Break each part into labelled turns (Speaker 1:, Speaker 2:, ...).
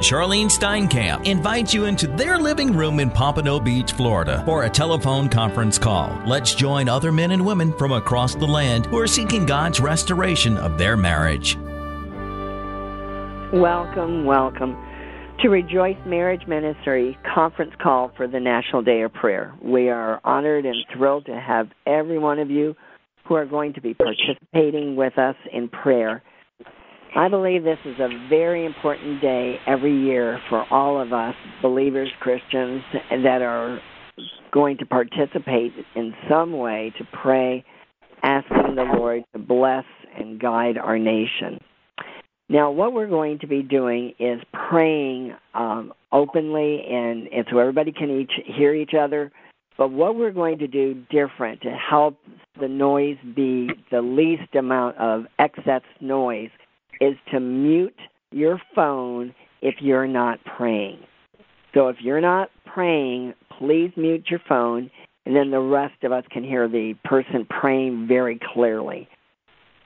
Speaker 1: Charlyne Steinkamp invites you into their living room in Pompano Beach, Florida for a telephone conference call. Let's join other men and women from across the land who are seeking God's restoration of their marriage.
Speaker 2: Welcome, welcome to Rejoice Marriage Ministry conference call for the National Day of Prayer. We are honored and thrilled to have every one of you who are going to be participating with us in prayer. I believe this is a very important day every year for all of us, believers, Christians, that are going to participate in some way to pray, asking the Lord to bless and guide our nation. Now, what we're going to be doing is praying um, openly, and, and so everybody can each hear each other. But what we're going to do different to help the noise be the least amount of excess noise is to mute your phone if you're not praying. So if you're not praying, please mute your phone, and then the rest of us can hear the person praying very clearly.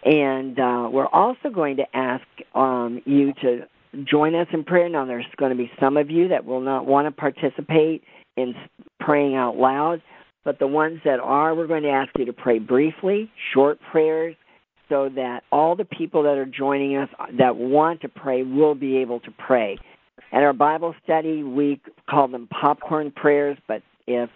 Speaker 2: And uh, we're also going to ask um, you to join us in prayer. Now, there's going to be some of you that will not want to participate in praying out loud, but the ones that are, we're going to ask you to pray briefly, short prayers, so that all the people that are joining us that want to pray will be able to pray. At our Bible study, we call them popcorn prayers, but if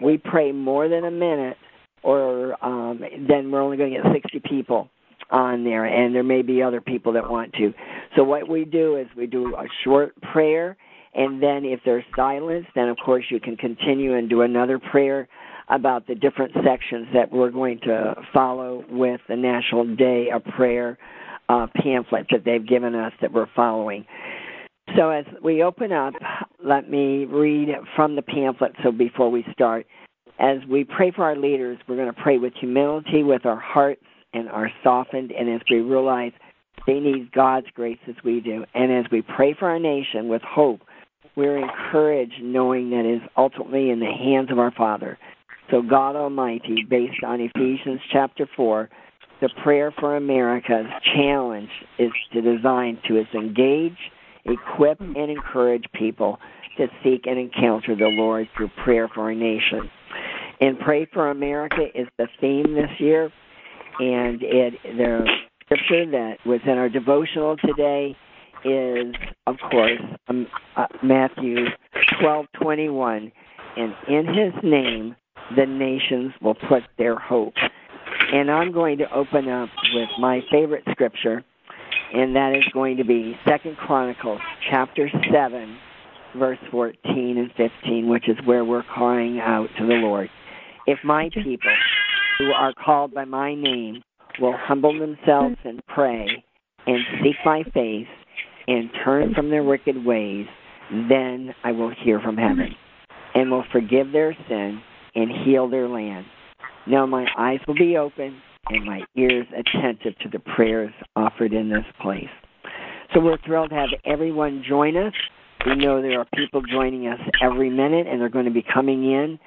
Speaker 2: we pray more than a minute, or um, then we're only going to get 60 people on there, and there may be other people that want to. So what we do is we do a short prayer, and then if there's silence, then of course you can continue and do another prayer about the different sections that we're going to follow with the National Day of Prayer uh, pamphlet that they've given us that we're following. So as we open up, let me read from the pamphlet. So before we start, as we pray for our leaders, we're going to pray with humility, with our hearts and are softened, and as we realize they need God's grace as we do, and as we pray for our nation with hope, we're encouraged knowing that it is ultimately in the hands of our Father. So, God Almighty, based on Ephesians chapter 4, the prayer for America's challenge is to design to is engage, equip, and encourage people to seek and encounter the Lord through prayer for our nation. And Pray for America is the theme this year and it the scripture that was in our devotional today is, of course, um, uh, Matthew twelve twenty one, and in His name the nations will put their hope. And I'm going to open up with my favorite scripture, and that is going to be Second Chronicles chapter seven, verse fourteen and fifteen, which is where we're crying out to the Lord. If my people who are called by my name will humble themselves and pray and seek my face and turn from their wicked ways, then I will hear from heaven and will forgive their sin and heal their land. Now my eyes will be open and my ears attentive to the prayers offered in this place. So we're thrilled to have everyone join us. We know there are people joining us every minute and they're going to be coming in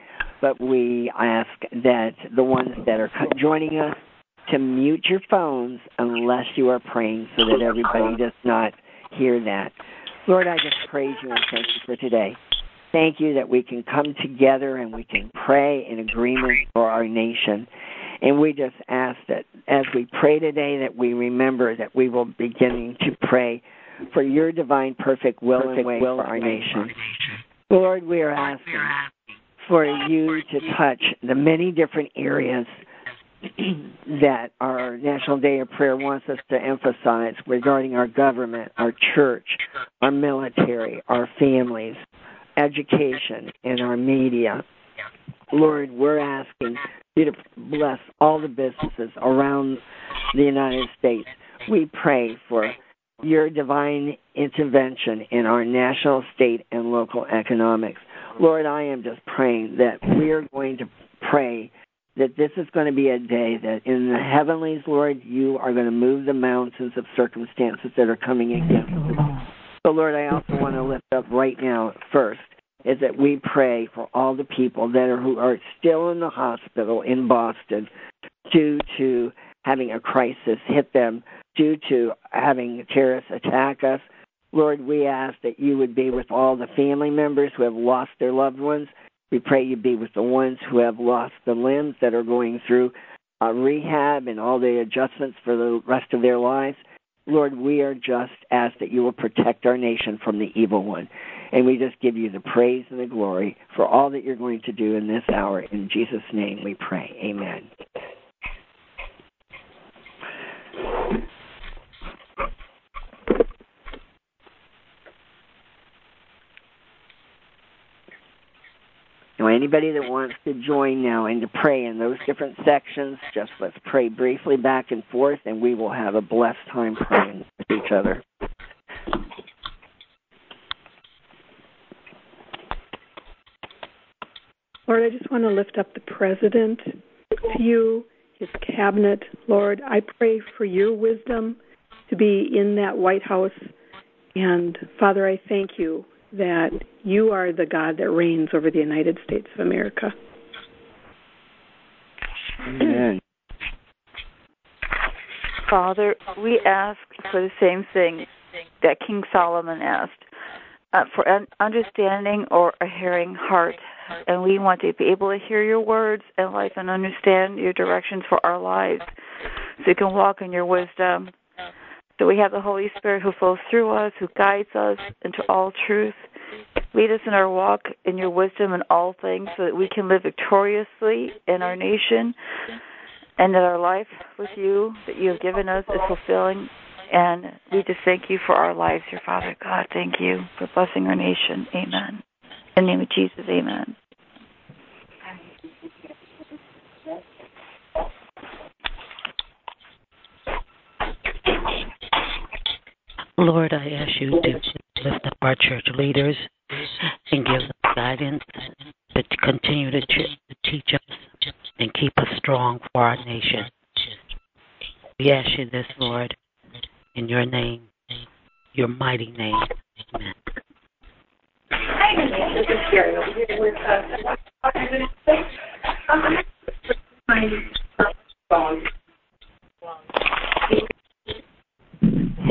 Speaker 2: but we ask that the ones that are joining us to mute your phones unless you are praying so that everybody does not hear that. Lord, I just praise you and thank you for today. Thank you that we can come together and we can pray in agreement for our nation. And we just ask that as we pray today that we remember that we will be beginning to pray for your divine perfect will perfect and way will for our nation. Lord, we are asking for you to touch the many different areas that our National Day of Prayer wants us to emphasize regarding our government, our church, our military, our families, education, and our media. Lord, we're asking you to bless all the businesses around the United States. We pray for your divine intervention in our national, state, and local economics. Lord, I am just praying that we are going to pray that this is going to be a day that in the heavenlies, Lord, you are going to move the mountains of circumstances that are coming against us. So, Lord, I also want to lift up right now first is that we pray for all the people that are who are still in the hospital in Boston due to having a crisis hit them, due to having terrorists attack us, Lord, we ask that you would be with all the family members who have lost their loved ones. We pray you be with the ones who have lost the limbs that are going through uh, rehab and all the adjustments for the rest of their lives. Lord, we are just asked that you will protect our nation from the evil one. And we just give you the praise and the glory for all that you're going to do in this hour. In Jesus' name we pray. Amen. Anybody that wants to join now and to pray in those different sections, just let's pray briefly back and forth, and we will have a blessed time praying with each other.
Speaker 3: Lord, I just want to lift up the president to you, his cabinet. Lord, I pray for your wisdom to be in that White House. And Father, I thank you that you are the God that reigns over the United States of America.
Speaker 2: Amen.
Speaker 4: Father, we ask for the same thing that King Solomon asked uh, for an understanding or a hearing heart. And we want to be able to hear your words and life and understand your directions for our lives so we can walk in your wisdom. So we have the Holy Spirit who flows through us, who guides us into all truth. Lead us in our walk in your wisdom in all things so that we can live victoriously in our nation and that our life with you that you have given us is fulfilling. And we just thank you for our lives, your Father God. Thank you for blessing our nation. Amen. In the name of Jesus, amen.
Speaker 5: Lord, I ask you to lift up our church leaders and give them guidance to continue to, teach us and keep us strong for our nation. We ask you this, Lord, in your name, your mighty name. Amen. Hi, this is Carrie here with uh,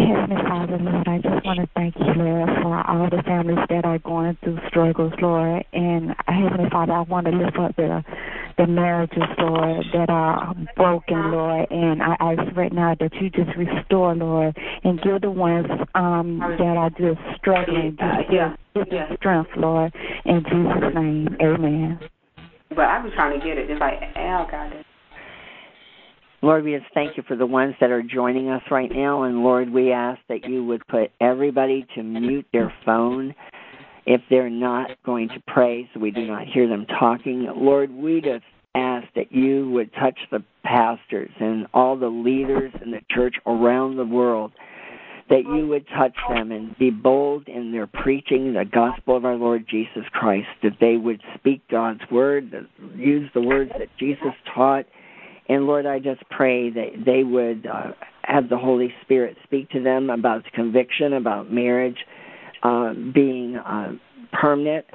Speaker 6: Heavenly Father, Lord, I just want to thank you, Lord, for all the families that are going through struggles, Lord. And Heavenly Father, I want to lift up the the marriages, Lord, that are broken, Lord. And I ask right now that you just restore, Lord, and give the ones um that are just struggling, just give, give strength, Lord. In Jesus' name, Amen.
Speaker 7: But I was trying to get it. It's like Al got it.
Speaker 2: Lord, we just thank you for the ones that are joining us right now. And Lord, we ask that you would put everybody to mute their phone if they're not going to pray so we do not hear them talking. Lord, we just ask that you would touch the pastors and all the leaders in the church around the world, that you would touch them and be bold in their preaching the gospel of our Lord Jesus Christ, that they would speak God's word, use the words that Jesus taught and Lord, I just pray that they would uh, have the Holy Spirit speak to them about conviction, about marriage uh, being uh, permanent,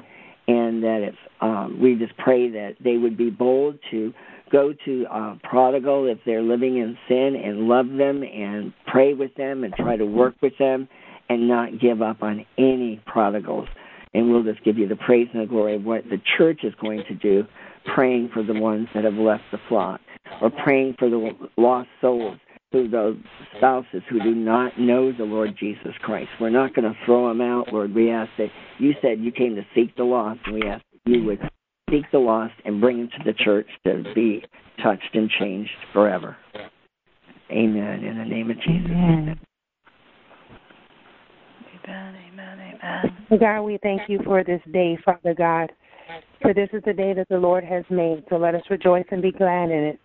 Speaker 2: and that if um, we just pray that they would be bold to go to uh, prodigal if they're living in sin and love them and pray with them and try to work with them and not give up on any prodigals. And we'll just give you the praise and the glory of what the church is going to do, praying for the ones that have left the flock or praying for the lost souls, who the spouses who do not know the Lord Jesus Christ. We're not going to throw them out, Lord. We ask that you said you came to seek the lost, and we ask that you would seek the lost and bring them to the church to be touched and changed forever. Amen. In the name of Jesus.
Speaker 6: Amen.
Speaker 4: Amen, amen, amen.
Speaker 8: God, we thank you for this day, Father God. For this is the day that the Lord has made, so let us rejoice and be glad in it.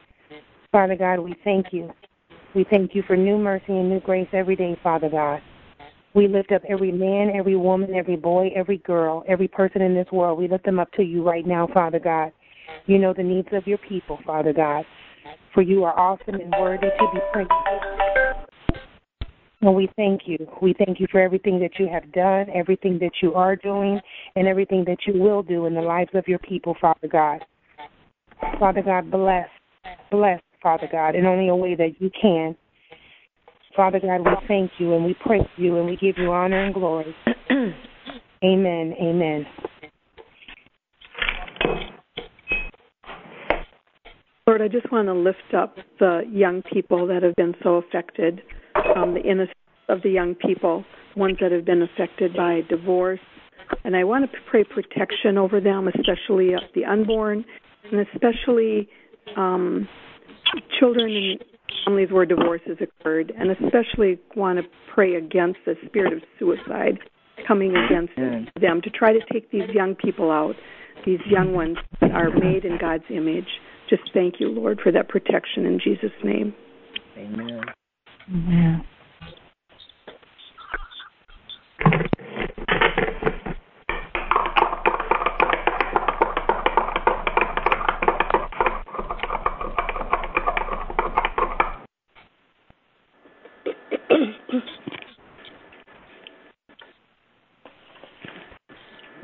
Speaker 8: Father God, we thank you. We thank you for new mercy and new grace every day, Father God. We lift up every man, every woman, every boy, every girl, every person in this world. We lift them up to you right now, Father God. You know the needs of your people, Father God. For you are awesome and worthy to be praised. And we thank you. We thank you for everything that you have done, everything that you are doing, and everything that you will do in the lives of your people, Father God. Father God, bless, bless, Father God, in only a way that you can. Father God, we thank you and we praise you and we give you honor and glory. amen. Amen.
Speaker 3: Lord, I just want to lift up the young people that have been so affected, um, the innocence of the young people, ones that have been affected by divorce. And I want to pray protection over them, especially the unborn, and especially um, children and families where divorces occurred, and especially want to pray against the spirit of suicide coming against them to try to take these young people out, these young ones that are made in God's image. Just thank you, Lord, for that protection in Jesus' name.
Speaker 2: Amen.
Speaker 6: Amen.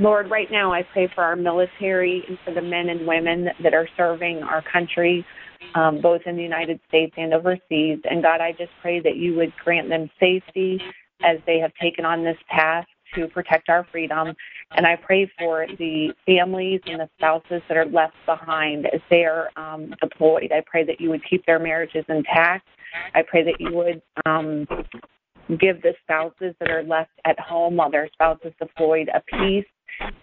Speaker 9: Lord, right now I pray for our military and for the men and women that are serving our country, um, both in the United States and overseas. And God, I just pray that you would grant them safety as they have taken on this path to protect our freedom. And I pray for the families and the spouses that are left behind as they are um, deployed. I pray that you would keep their marriages intact. I pray that you would um, give the spouses that are left at home while their spouse is deployed a peace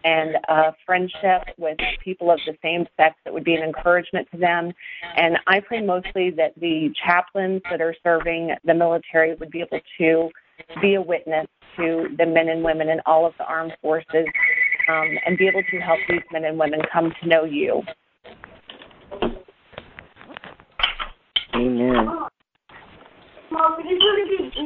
Speaker 9: and a friendship with people of the same sex that would be an encouragement to them. And I pray mostly that the chaplains that are serving the military would be able to be a witness to the men and women in all of the armed forces um, and be able to help these men and women come to know you.
Speaker 2: Amen.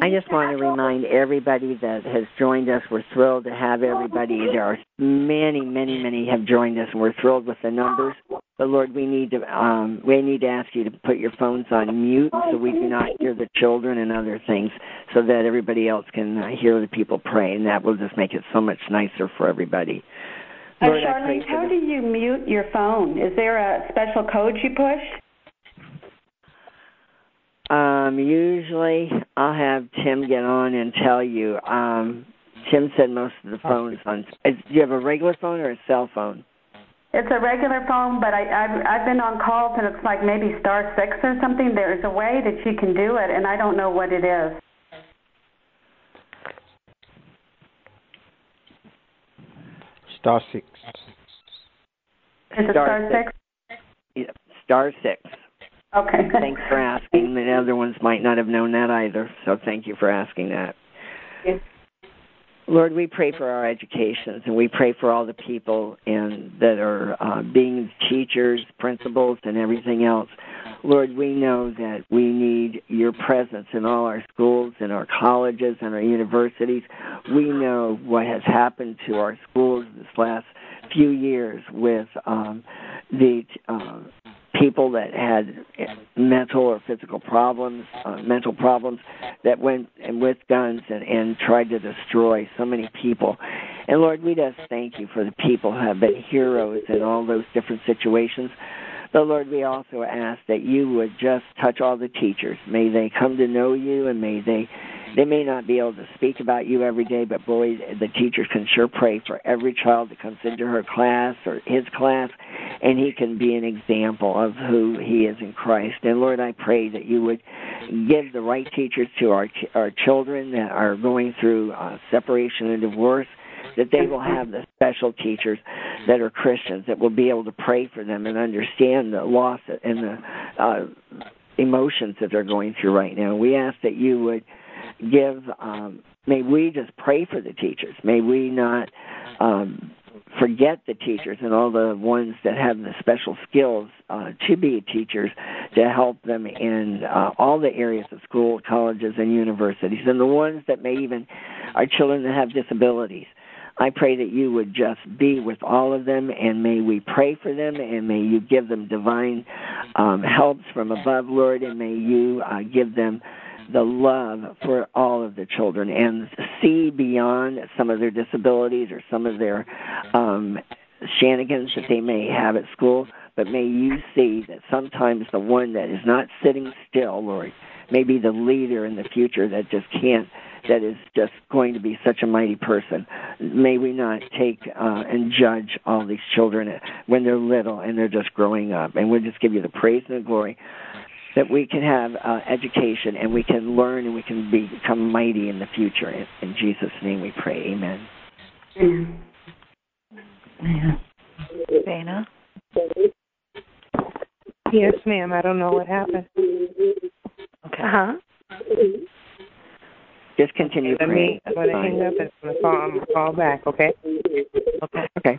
Speaker 2: I just want to remind everybody that has joined us. We're thrilled to have everybody. There are many, many, many have joined us, and we're thrilled with the numbers. But Lord, we need to um, we need to ask you to put your phones on mute so we do not hear the children and other things, so that everybody else can uh, hear the people pray, and that will just make it so much nicer for everybody.
Speaker 10: Uh, Charlyne, how do you mute your phone? Is there a special code you push?
Speaker 2: Um, usually I'll have Tim get on and tell you. Um, Tim said most of the phones on. Is, do you have a regular phone or a cell phone?
Speaker 10: It's a regular phone, but I, I've I've been on calls and it's like maybe star six or something. There's a way that you can do it, and I don't know what it is.
Speaker 11: Star six.
Speaker 10: Is it star, six?
Speaker 2: Yeah, star six.
Speaker 10: Okay.
Speaker 2: Thanks for asking. The other ones might not have known that either, so thank you for asking that.
Speaker 10: Yes.
Speaker 2: Lord, we pray for our educations, and we pray for all the people in, that are uh, being teachers, principals, and everything else. Lord, we know that we need your presence in all our schools, in our colleges, and our universities. We know what has happened to our schools this last few years with um, the uh, people that had mental or physical problems, uh, mental problems that went and with guns and, and tried to destroy so many people. And Lord, we just thank you for the people who have been heroes in all those different situations. But Lord, we also ask that you would just touch all the teachers. May they come to know you and may they they may not be able to speak about you every day, but boy, the teachers can sure pray for every child that comes into her class or his class, and he can be an example of who he is in Christ. And Lord, I pray that you would give the right teachers to our our children that are going through uh, separation and divorce that they will have the special teachers that are Christians that will be able to pray for them and understand the loss and the uh, emotions that they're going through right now. We ask that you would give. Um, may we just pray for the teachers. May we not. Um, forget the teachers and all the ones that have the special skills uh, to be teachers to help them in uh, all the areas of school, colleges, and universities, and the ones that may even are children that have disabilities. I pray that you would just be with all of them, and may we pray for them, and may you give them divine um, helps from above, Lord, and may you uh, give them the love for all of the children and see beyond some of their disabilities or some of their um, shenanigans that they may have at school, but may you see that sometimes the one that is not sitting still, Lord, may be the leader in the future that just can't that is just going to be such a mighty person. May we not take uh, and judge all these children when they're little and they're just growing up. And we'll just give you the praise and the glory that we can have uh, education and we can learn and we can become mighty in the future. In, in Jesus' name we pray. Amen.
Speaker 8: Amen.
Speaker 4: Dana?
Speaker 8: Yes, ma'am. I don't know what happened.
Speaker 4: Okay.
Speaker 3: Uh-huh.
Speaker 2: Just continue
Speaker 8: Let
Speaker 2: praying.
Speaker 8: me, I'm going to hang up and I'm going to call, I'm gonna call back, okay?
Speaker 4: Okay.
Speaker 2: Okay.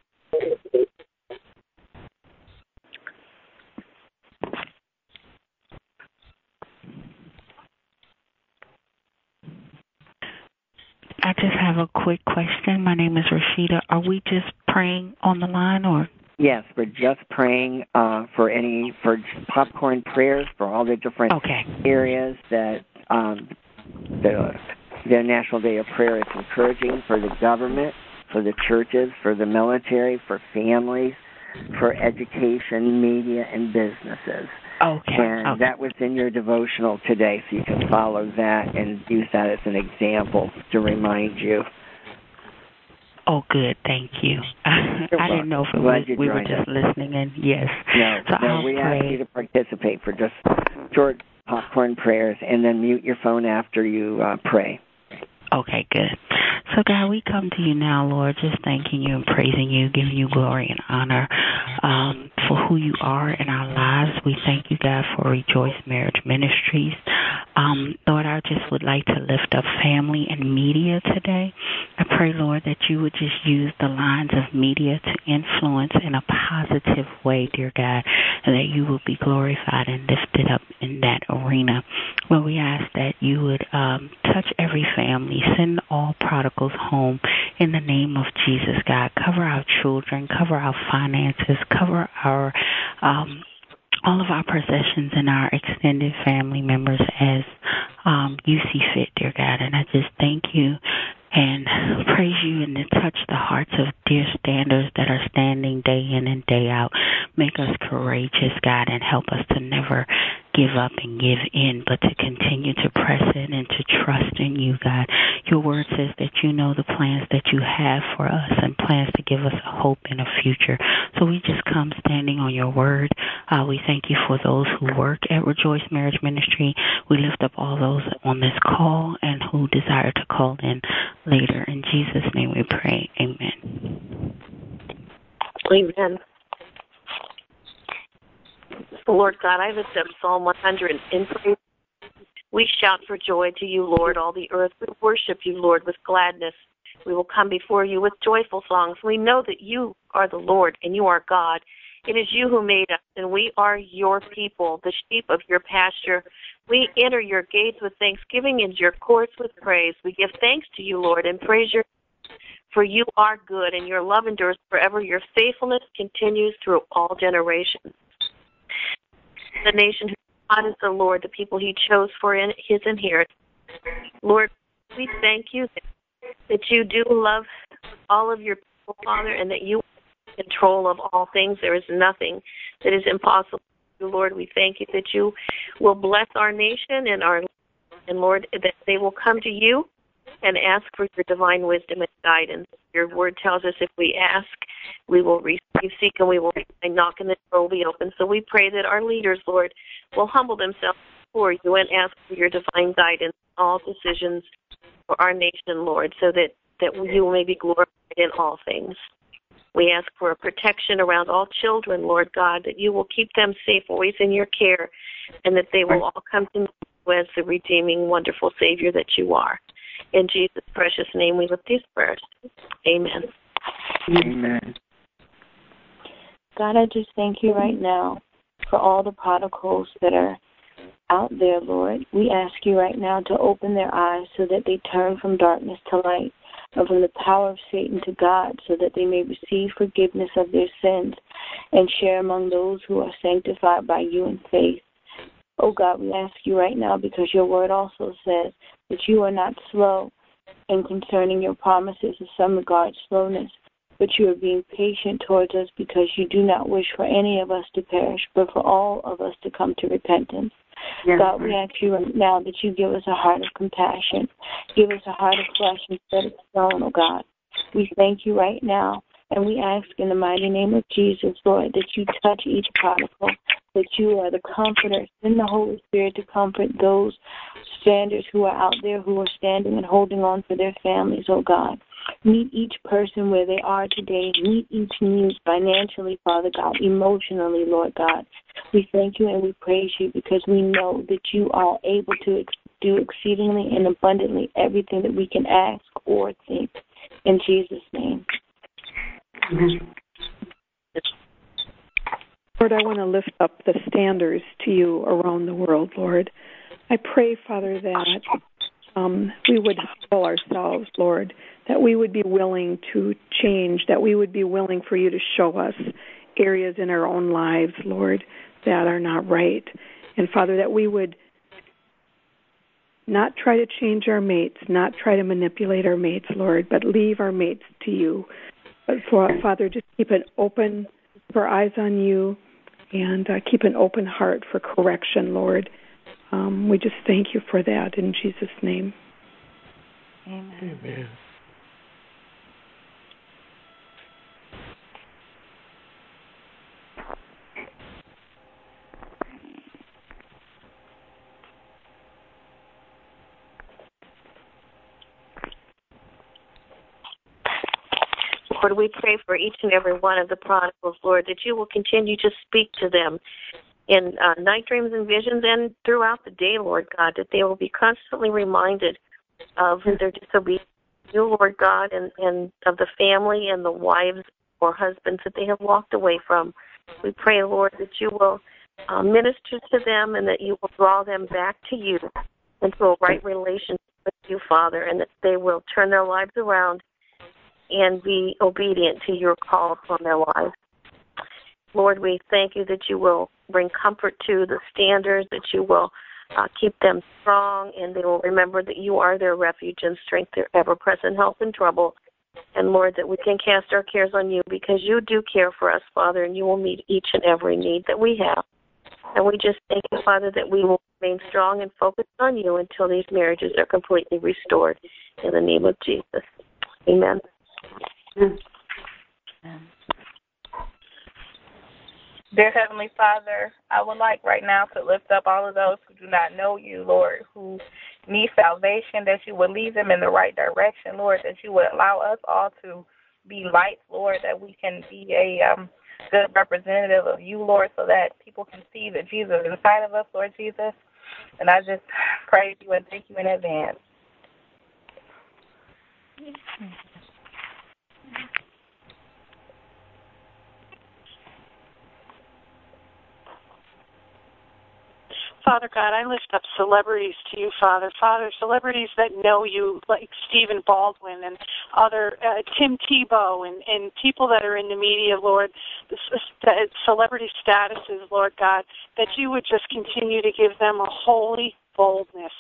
Speaker 5: I just have a quick question. My name is Rashida. Are we just praying on the line or?
Speaker 2: Yes, we're just praying uh, for any for popcorn prayers for all the different
Speaker 5: Okay.
Speaker 2: areas that um, the the National Day of Prayer is encouraging for the government, for the churches, for the military, for families, for education, media, and businesses.
Speaker 5: Okay.
Speaker 2: And
Speaker 5: okay.
Speaker 2: that was in your devotional today, so you can follow that and use that as an example to remind you.
Speaker 5: Oh, good. Thank you. I didn't know if it was, we were just
Speaker 2: us.
Speaker 5: listening in. Yes.
Speaker 2: No,
Speaker 5: So
Speaker 2: no
Speaker 5: I'll
Speaker 2: we ask you to participate for just short popcorn prayers and then mute your phone after you uh, pray.
Speaker 5: Okay, good. So, God, we come to you now, Lord, just thanking you and praising you, giving you glory and honor um, for who you are in our lives. We thank you, God, for Rejoice Marriage Ministries. Um, Lord, I just would like to lift up family and media today. I pray, Lord, that you would just use the lines of media to influence in a positive way, dear God, and that you will be glorified and lifted up in that arena. Lord, we ask that you would um, touch every family, send all prodigals home in the name of Jesus, God. Cover our children, cover our finances, cover our um, all of our possessions and our extended family members as um, you see fit, dear God. And I just thank you and praise you and to touch the hearts of dear standers that are standing day in and day out. Make us courageous, God, and help us to never give up and give in, but to continue to press in and to trust in you, God. Your word says that you know the plans that you have for us and plans to give us a hope and a future. So we just come standing on your word. Uh, we thank you for those who work at Rejoice Marriage Ministry. We lift up all those on this call and who desire to call in later. In Jesus' name we pray. Amen.
Speaker 12: Amen. Lord God, I lift up Psalm 100 in praise. We shout for joy to you, Lord, all the earth. We worship you, Lord, with gladness. We will come before you with joyful songs. We know that you are the Lord and you are God. It is you who made us, and we are your people, the sheep of your pasture. We enter your gates with thanksgiving and your courts with praise. We give thanks to you, Lord, and praise your for you are good, and your love endures forever. Your faithfulness continues through all generations. The nation whose God is the Lord, the people he chose for in his inheritance. Lord, we thank you that, that you do love all of your people, Father, and that you are in control of all things. There is nothing that is impossible. Lord, we thank you that you will bless our nation and our and Lord that they will come to you and ask for your divine wisdom and guidance. Your word tells us if we ask, we will receive, seek, and we will knock, and the door will be open. So we pray that our leaders, Lord, will humble themselves before you and ask for your divine guidance in all decisions for our nation, Lord, so that, that you may be glorified in all things. We ask for a protection around all children, Lord God, that you will keep them safe, always in your care, and that they will all come to know you as the redeeming, wonderful Savior that you are. In Jesus' precious name, we lift these prayers. Amen.
Speaker 2: Amen.
Speaker 13: God, I just thank you right now for all the prodigals that are out there, Lord. We ask you right now to open their eyes so that they turn from darkness to light and from the power of Satan to God so that they may receive forgiveness of their sins and share among those who are sanctified by you in faith. Oh God, we ask you right now because your word also says that you are not slow in concerning your promises in some regard slowness, but you are being patient towards us because you do not wish for any of us to perish, but for all of us to come to repentance. Yes. God, we ask you right now that you give us a heart of compassion. Give us a heart of flesh instead of stone, oh God. We thank you right now, and we ask in the mighty name of Jesus, Lord, that you touch each prodigal, that you are the comforter. Send the Holy Spirit to comfort those standers who are out there who are standing and holding on for their families, oh God. Meet each person where they are today. Meet each need financially, Father God, emotionally, Lord God. We thank you and we praise you because we know that you are able to do exceedingly and abundantly everything that we can ask or think. In Jesus' name.
Speaker 3: Lord, I want to lift up the standers to you around the world, Lord. I pray, Father, that um, we would humble ourselves, Lord, that we would be willing to change, that we would be willing for you to show us areas in our own lives, Lord, that are not right. And Father, that we would not try to change our mates, not try to manipulate our mates, Lord, but leave our mates to you. But for Father, just keep an open, keep our eyes on you, and uh, keep an open heart for correction, Lord. Um, we just thank you for that in Jesus' name.
Speaker 13: Amen.
Speaker 11: Amen.
Speaker 12: Lord, we pray for each and every one of the prodigals, Lord, that you will continue to speak to them in uh, night dreams and visions and throughout the day, Lord God, that they will be constantly reminded of their disobedience to you, Lord God, and, and of the family and the wives or husbands that they have walked away from. We pray, Lord, that you will uh, minister to them and that you will draw them back to you into a right relationship with you, Father, and that they will turn their lives around and be obedient to your call upon their lives. Lord, we thank you that you will bring comfort to the standers, that you will uh, keep them strong, and they will remember that you are their refuge and strength, their ever present help in trouble. And Lord, that we can cast our cares on you because you do care for us, Father, and you will meet each and every need that we have. And we just thank you, Father, that we will remain strong and focused on you until these marriages are completely restored. In the name of Jesus. Amen.
Speaker 14: Dear Heavenly Father, I would like right now to lift up all of those who do not know you, Lord, who need salvation, that you would lead them in the right direction, Lord, that you would allow us all to be lights, Lord, that we can be a um, good representative of you, Lord, so that people can see that Jesus is inside of us, Lord Jesus. And I just praise you and thank you in advance.
Speaker 15: Father God, I lift up celebrities to you, Father. Father, celebrities that know you, like Stephen Baldwin and other uh, Tim Tebow and and people that are in the media, Lord, the, celebrity statuses, Lord God, that you would just continue to give them a holy boldness,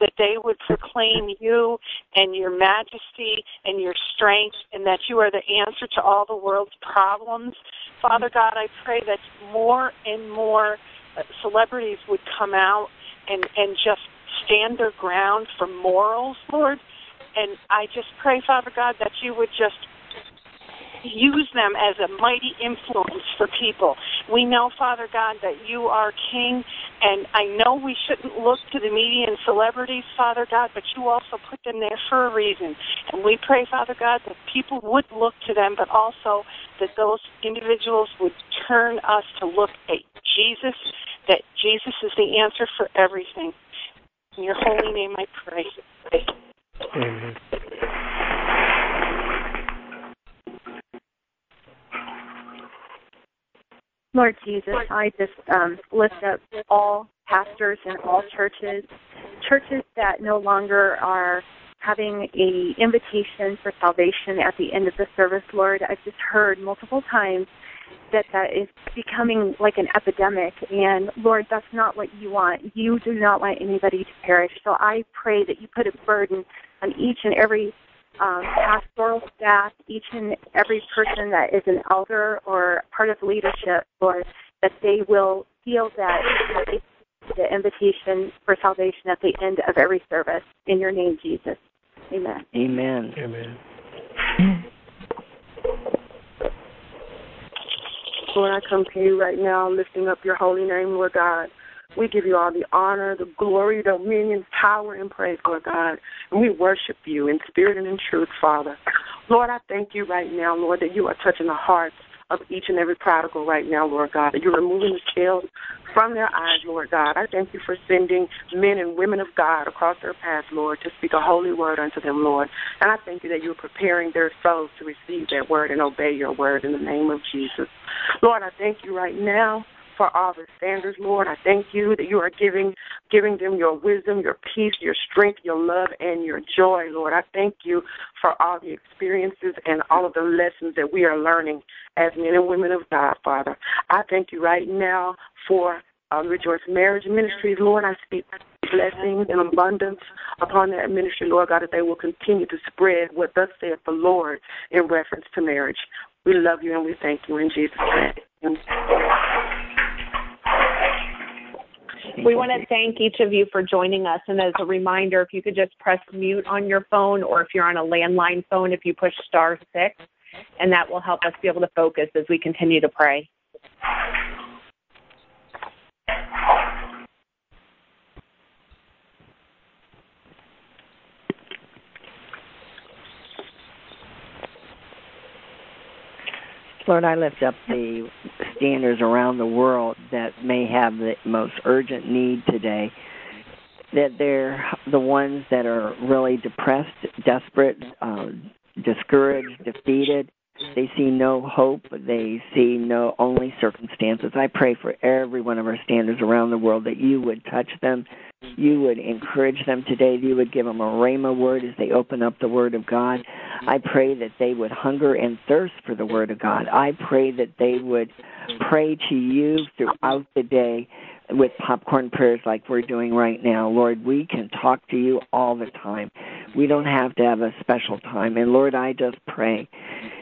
Speaker 15: that they would proclaim you and your majesty and your strength, and that you are the answer to all the world's problems. Father God, I pray that more and more Uh, celebrities would come out and and just stand their ground for morals, Lord. And I just pray, Father God, that you would just use them as a mighty influence for people. We know, Father God, that you are King, and I know we shouldn't look to the media and celebrities, Father God, but you also put them there for a reason. And we pray, Father God, that people would look to them, but also that those individuals would turn us to look at Jesus, that Jesus is the answer for everything. In your holy name I pray. Amen.
Speaker 9: Lord Jesus, I just um, lift up all pastors and all churches, churches that no longer are having a invitation for salvation at the end of the service. Lord, I've just heard multiple times that that is becoming like an epidemic, and Lord, that's not what you want. You do not want anybody to perish. So I pray that you put a burden on each and every
Speaker 16: um, pastoral staff, each and every person that is an elder or part of leadership, Lord, that they will feel that the invitation for salvation at the end of every service. In your name, Jesus. Amen.
Speaker 2: Amen.
Speaker 11: Amen.
Speaker 17: Lord, I come to you right now, lifting up your holy name, Lord God. We give you all the honor, the glory, dominion, power, and praise, Lord God. And we worship you in spirit and in truth, Father. Lord, I thank you right now, Lord, that you are touching the hearts of each and every prodigal right now, Lord God, that you're removing the scales from their eyes, Lord God. I thank you for sending men and women of God across their path, Lord, to speak a holy word unto them, Lord. And I thank you that you're preparing their souls to receive that word and obey your word in the name of Jesus. Lord, I thank you right now for all the standers, Lord. I thank you that you are giving giving them your wisdom, your peace, your strength, your love, and your joy, Lord. I thank you for all the experiences and all of the lessons that we are learning as men and women of God, Father. I thank you right now for um, Rejoice Marriage Ministries, Lord. I speak blessings and abundance upon that ministry, Lord God, that they will continue to spread what thus saith the Lord in reference to marriage. We love you and we thank you in Jesus' name.
Speaker 9: We want to thank each of you for joining us. And as a reminder, if you could just press mute on your phone, or if you're on a landline phone, if you push star six, and that will help us be able to focus as we continue to pray.
Speaker 2: Lord, I lift up the standers around the world that may have the most urgent need today. That they're the ones that are really depressed, desperate, uh, discouraged, defeated. They see no hope. They see no only circumstances. I pray for every one of our standers around the world that you would touch them, you would encourage them today, you would give them a rhema word as they open up the Word of God. I pray that they would hunger and thirst for the Word of God. I pray that they would pray to you throughout the day with popcorn prayers like we're doing right now. Lord, we can talk to you all the time. We don't have to have a special time. And Lord, I just pray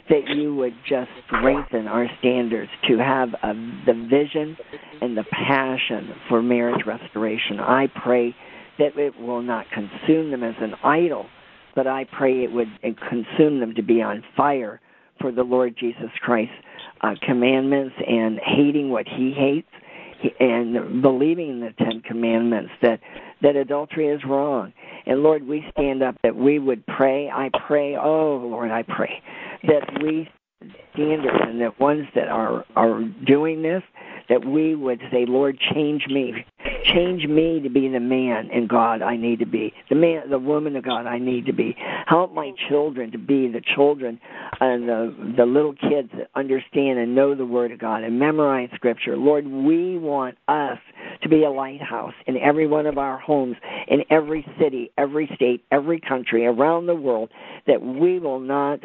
Speaker 2: that you would just strengthen our standers to have a, the vision and the passion for marriage restoration. I pray that it will not consume them as an idol, but I pray it would consume them to be on fire for the Lord Jesus Christ's uh, commandments and hating what he hates and believing in the Ten Commandments that that adultery is wrong. And Lord, we stand up that we would pray. I pray, oh Lord, I pray that we stand up and that ones that are are doing this that we would say, Lord, change me. Change me to be the man in God I need to be. The man the woman of God I need to be. Help my children to be the children and the the little kids that understand and know the word of God and memorize scripture. Lord, we want us to be a lighthouse in every one of our homes, in every city, every state, every country around the world, that we will not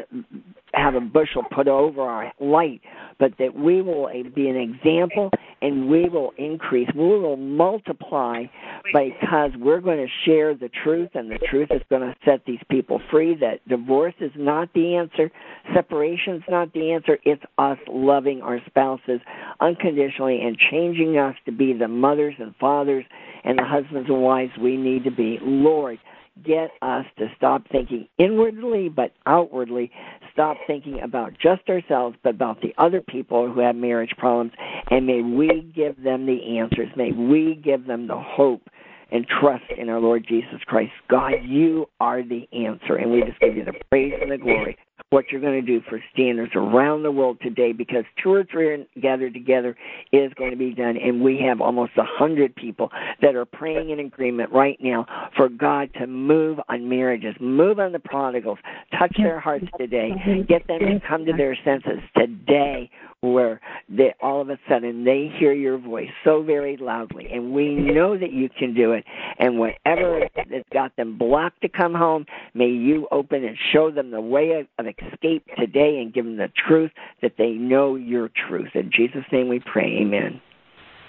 Speaker 2: have a bushel put over our light, but that we will be an example and we will increase. We will multiply because we're going to share the truth, and the truth is going to set these people free. That divorce is not the answer, separation is not the answer. It's us loving our spouses unconditionally and changing us to be the mothers and fathers and the husbands and wives we need to be. Lord, get us to stop thinking inwardly but outwardly, stop thinking about just ourselves but about the other people who have marriage problems, and may we give them the answers. May we give them the hope and trust in our Lord Jesus Christ. God, you are the answer, and we just give you the praise and the glory what you're going to do for standers around the world today because two or three are gathered together is going to be done and we have almost a hundred people that are praying in agreement right now for God to move on marriages, move on the prodigals, touch their hearts today, mm-hmm. get them to come to their senses today where they all of a sudden they hear your voice so very loudly and we know that you can do it and whatever has got them blocked to come home may you open and show them the way of, escape today and give them the truth that they know your truth. In jesus name we pray. Amen.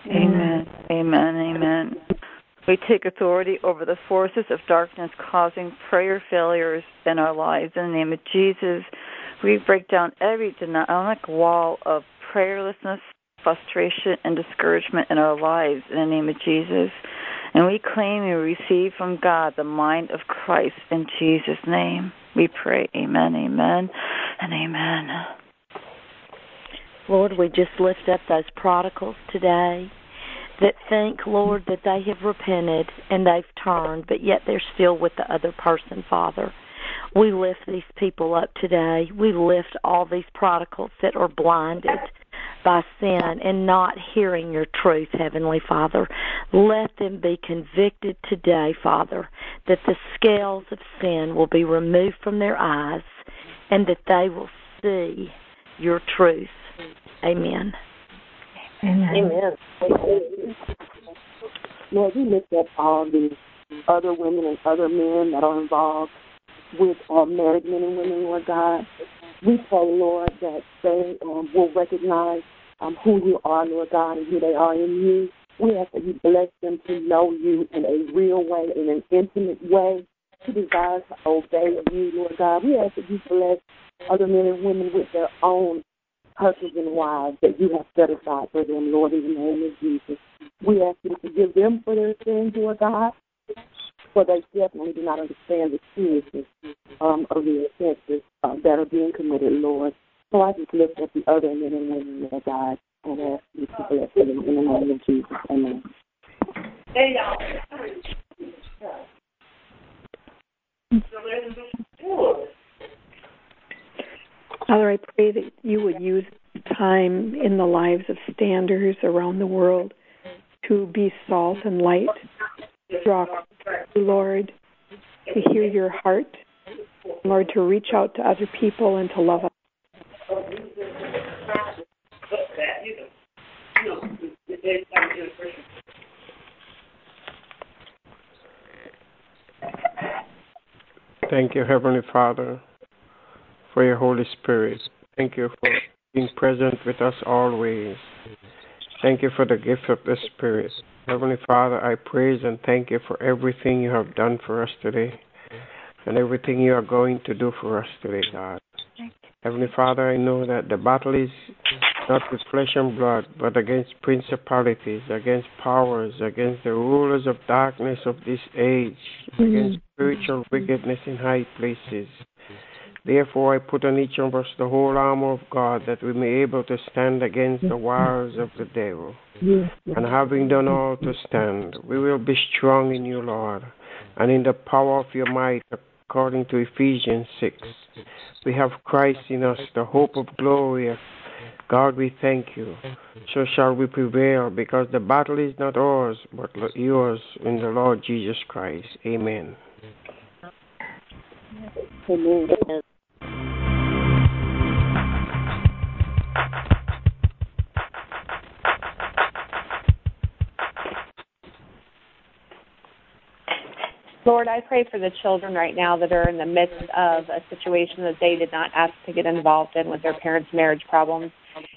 Speaker 4: Amen. Amen. Amen. We take authority over the forces of darkness causing prayer failures in our lives. In the name of Jesus, we break down every demonic wall of prayerlessness, frustration, and discouragement in our lives. In the name of Jesus. And we claim and receive from God the mind of Christ in Jesus' name. We pray, Amen, Amen, and Amen.
Speaker 18: Lord, we just lift up those prodigals today that think, Lord, that they have repented and they've turned, but yet they're still with the other person, Father. We lift these people up today. We lift all these prodigals that are blinded by sin and not hearing your truth, Heavenly Father. Let them be convicted today, Father, that the scales of sin will be removed from their eyes and that they will see your truth. Amen.
Speaker 17: Amen. Amen. Lord, we lift up all the other women and other men that are involved with uh, married men and women, Lord God. We pray, Lord, that they um, will recognize um, who you are, Lord God, and who they are in you. We ask that you bless them to know you in a real way, in an intimate way, to desire to obey you, Lord God. We ask that you bless other men and women with their own husbands and wives that you have set aside for them, Lord, in the name of Jesus. We ask you to forgive them for their sins, Lord God, for they definitely do not understand the seriousness um, of the offenses uh, that are being committed, Lord. So I just lift up the other men and women, Lord God, and ask you to bless them in the name of Jesus. Amen. Hey.
Speaker 3: Father, I pray that you would use time in the lives of standers around the world to be salt and light, draw Lord, to hear your heart, Lord, to reach out to other people and to love
Speaker 11: Thank you, Heavenly Father, for your Holy Spirit. Thank you for being present with us always. Thank you for the gift of the Spirit. Heavenly Father, I praise and thank you for everything you have done for us today and everything you are going to do for us today, God. Heavenly Father, I know that the battle is not with flesh and blood, but against principalities, against powers, against the rulers of darkness of this age, mm-hmm. against spiritual wickedness in high places. Therefore, I put on each of us the whole armor of God that we may be able to stand against the wiles of the devil. And having done all to stand, we will be strong in you, Lord, and in the power of your might, according to Ephesians 6. We have Christ in us, the hope of glory. God, we thank you. So shall we prevail, because the battle is not ours, but yours in the Lord Jesus Christ. Amen.
Speaker 17: Amen.
Speaker 9: Lord, I pray for the children right now that are in the midst of a situation that they did not ask to get involved in with their parents' marriage problems.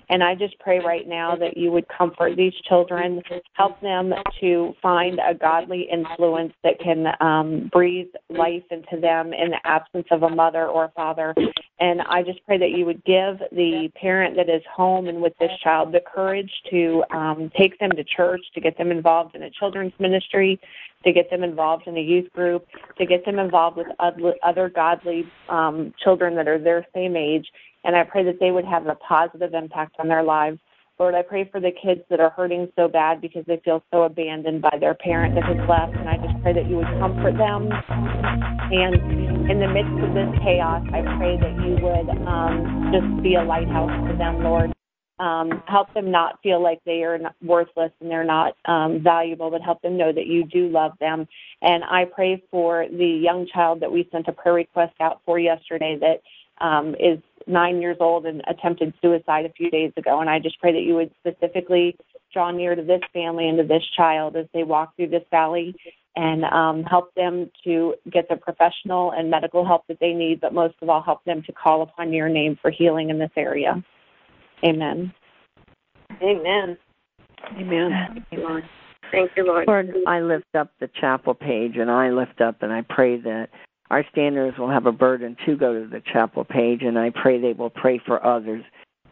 Speaker 9: And I just pray right now that you would comfort these children, help them to find a godly influence that can um, breathe life into them in the absence of a mother or a father. And I just pray that you would give the parent that is home and with this child the courage to um, take them to church, to get them involved in a children's ministry, to get them involved in a youth group, to get them involved with other godly um, children that are their same age. And I pray that they would have a positive impact on their lives. Lord, I pray for the kids that are hurting so bad because they feel so abandoned by their parent that has left. And I just pray that you would comfort them. And in the midst of this chaos, I pray that you would um, just be a lighthouse for them, Lord um, help them not feel like they are worthless and they're not um, valuable, but help them know that you do love them. And I pray for the young child that we sent a prayer request out for yesterday that um, is nine years old and attempted suicide a few days ago. And I just pray that you would specifically draw near to this family and to this child as they walk through this valley and um, help them to get the professional and medical help that they need, but most of all, help them to call upon your name for healing in this area. Amen.
Speaker 4: Amen.
Speaker 3: Amen. Amen.
Speaker 12: Thank you, Lord.
Speaker 2: Lord, I lift up the chapel page and I lift up and I pray that our standers will have a burden to go to the chapel page and I pray they will pray for others.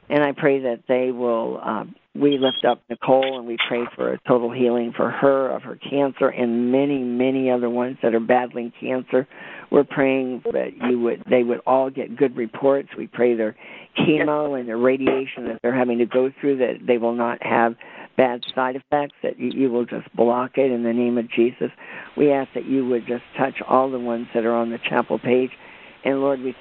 Speaker 2: And I pray that they will, uh, we lift up Nicole and we pray for a total healing for her of her cancer and many, many other ones that are battling cancer. We're praying that you would, they would all get good reports. We pray their chemo and their radiation that they're having to go through that they will not have bad side effects, that you, will just block it in the name of Jesus. We ask that you would just touch all the ones that are on the chapel page. And Lord, we,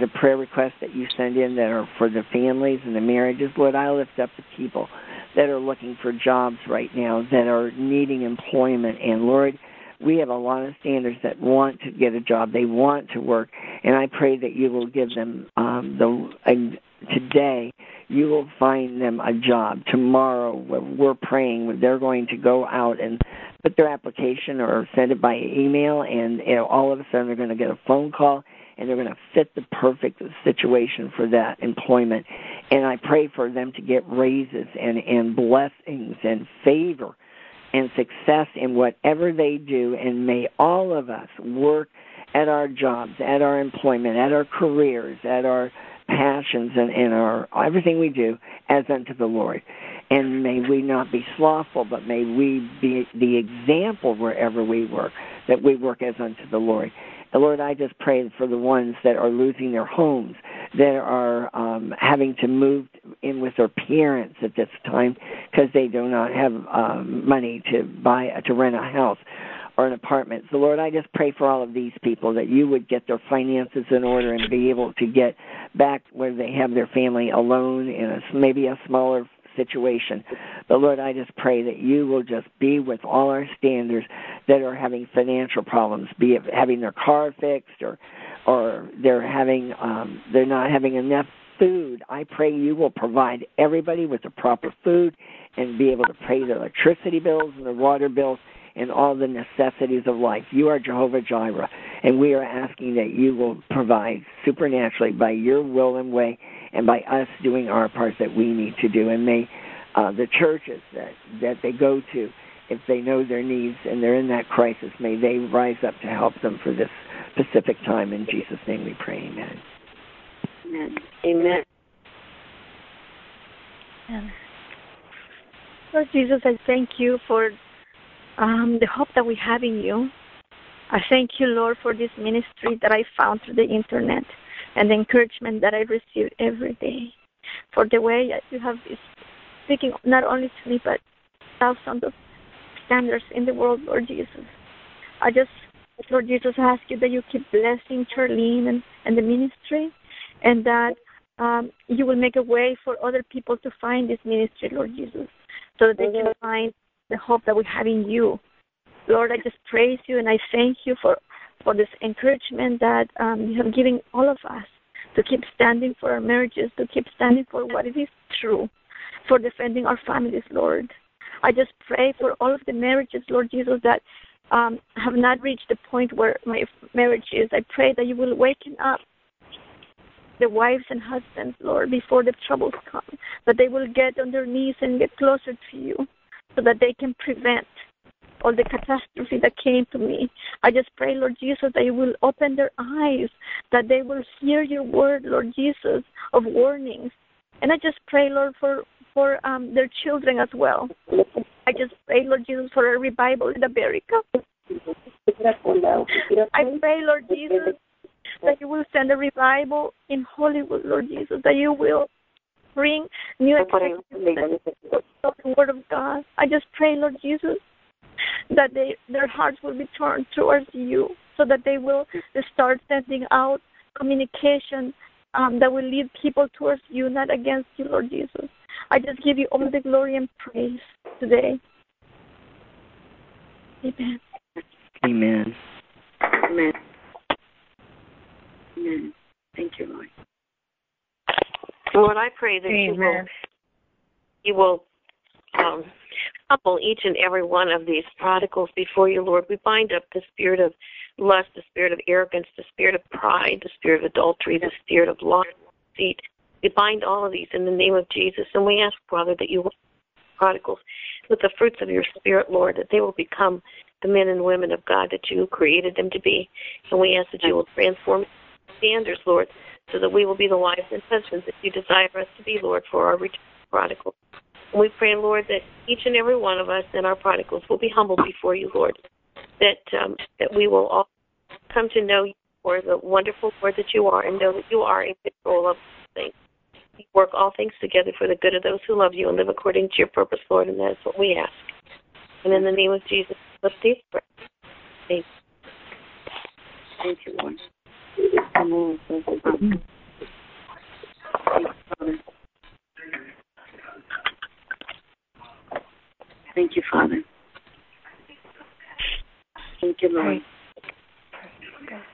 Speaker 2: the prayer requests that you send in that are for the families and the marriages, Lord, I lift up the people that are looking for jobs right now, that are needing employment. And Lord, we have a lot of standers that want to get a job. They want to work. And I pray that you will give them um, the, uh, today you will find them a job. Tomorrow, we're praying they're going to go out and put their application or send it by email, and you know, all of a sudden they're going to get a phone call and they're going to fit the perfect situation for that employment. And I pray for them to get raises and, and blessings and favor and success in whatever they do. And may all of us work at our jobs, at our employment, at our careers, at our passions and, in our everything we do as unto the Lord. And may we not be slothful, but may we be the example wherever we work, that we work as unto the Lord. And Lord, I just pray for the ones that are losing their homes, that are um, having to move in with their parents at this time because they do not have um, money to buy to rent a house or an apartment. So, Lord, I just pray for all of these people that you would get their finances in order and be able to get back where they have their family alone in a, maybe a smaller situation. But Lord, I just pray that you will just be with all our standers that are having financial problems, be it having their car fixed or or they're having um they're not having enough food. I pray you will provide everybody with the proper food and be able to pay their electricity bills and their water bills and all the necessities of life. You are Jehovah Jireh, and we are asking that you will provide supernaturally by your will and way and by us doing our part that we need to do. And may uh, the churches that, that they go to, if they know their needs and they're in that crisis, may they rise up to help them for this specific time. In Jesus' name we pray. Amen.
Speaker 12: Amen. Amen.
Speaker 19: Amen. Lord Jesus, I thank you for um, the hope that we have in you. I thank you, Lord, for this ministry that I found through the internet and the encouragement that I receive every day. For the way that you have been speaking not only to me, but thousands of standers in the world, Lord Jesus. I just, Lord Jesus, ask you that you keep blessing Charlyne and, and the ministry and that um, you will make a way for other people to find this ministry, Lord Jesus, so that they can find the hope that we have in you. Lord, I just praise you and I thank you for, for this encouragement that um, you have given all of us to keep standing for our marriages, to keep standing for what it is true, for defending our families, Lord. I just pray for all of the marriages, Lord Jesus, that um, have not reached the point where my marriage is. I pray that you will waken up the wives and husbands, Lord, before the troubles come, that they will get on their knees and get closer to you so that they can prevent all the catastrophe that came to me. I just pray, Lord Jesus, that you will open their eyes, that they will hear your word, Lord Jesus, of warnings. And I just pray, Lord, for for um, their children as well. I just pray, Lord Jesus, for a revival in America. I pray, Lord Jesus, that you will send a revival in Hollywood, Lord Jesus, that you will bring new of the Word of God. I just pray, Lord Jesus, that they their hearts will be turned towards you, so that they will start sending out communication um, that will lead people towards you, not against you, Lord Jesus. I just give you all the glory and praise today. Amen.
Speaker 2: Amen.
Speaker 12: Amen. Amen. Thank you, Lord. Lord, I pray that you will you will um, each and every one of these prodigals before you, Lord. We bind up the spirit of lust, the spirit of arrogance, the spirit of pride, the spirit of adultery, the spirit of lying. We bind all of these in the name of Jesus, and we ask, Father, that you will prodigals with the fruits of your Spirit, Lord, that they will become the men and women of God that you created them to be. And we ask that you will transform standers, Lord, so that we will be the wives and husbands that you desire us to be, Lord, for our return prodigal. We pray, Lord, that each and every one of us and our prodigals will be humbled before you, Lord, that um, that we will all come to know you for the wonderful Lord that you are and know that you are in control of things. You work all things together for the good of those who love you and live according to your purpose, Lord, and that is what we ask. And in the name of Jesus, let's these prayers. Amen.
Speaker 17: Thank you, Lord. Thank you, Father. Thank you, Father. Thank you, Lord.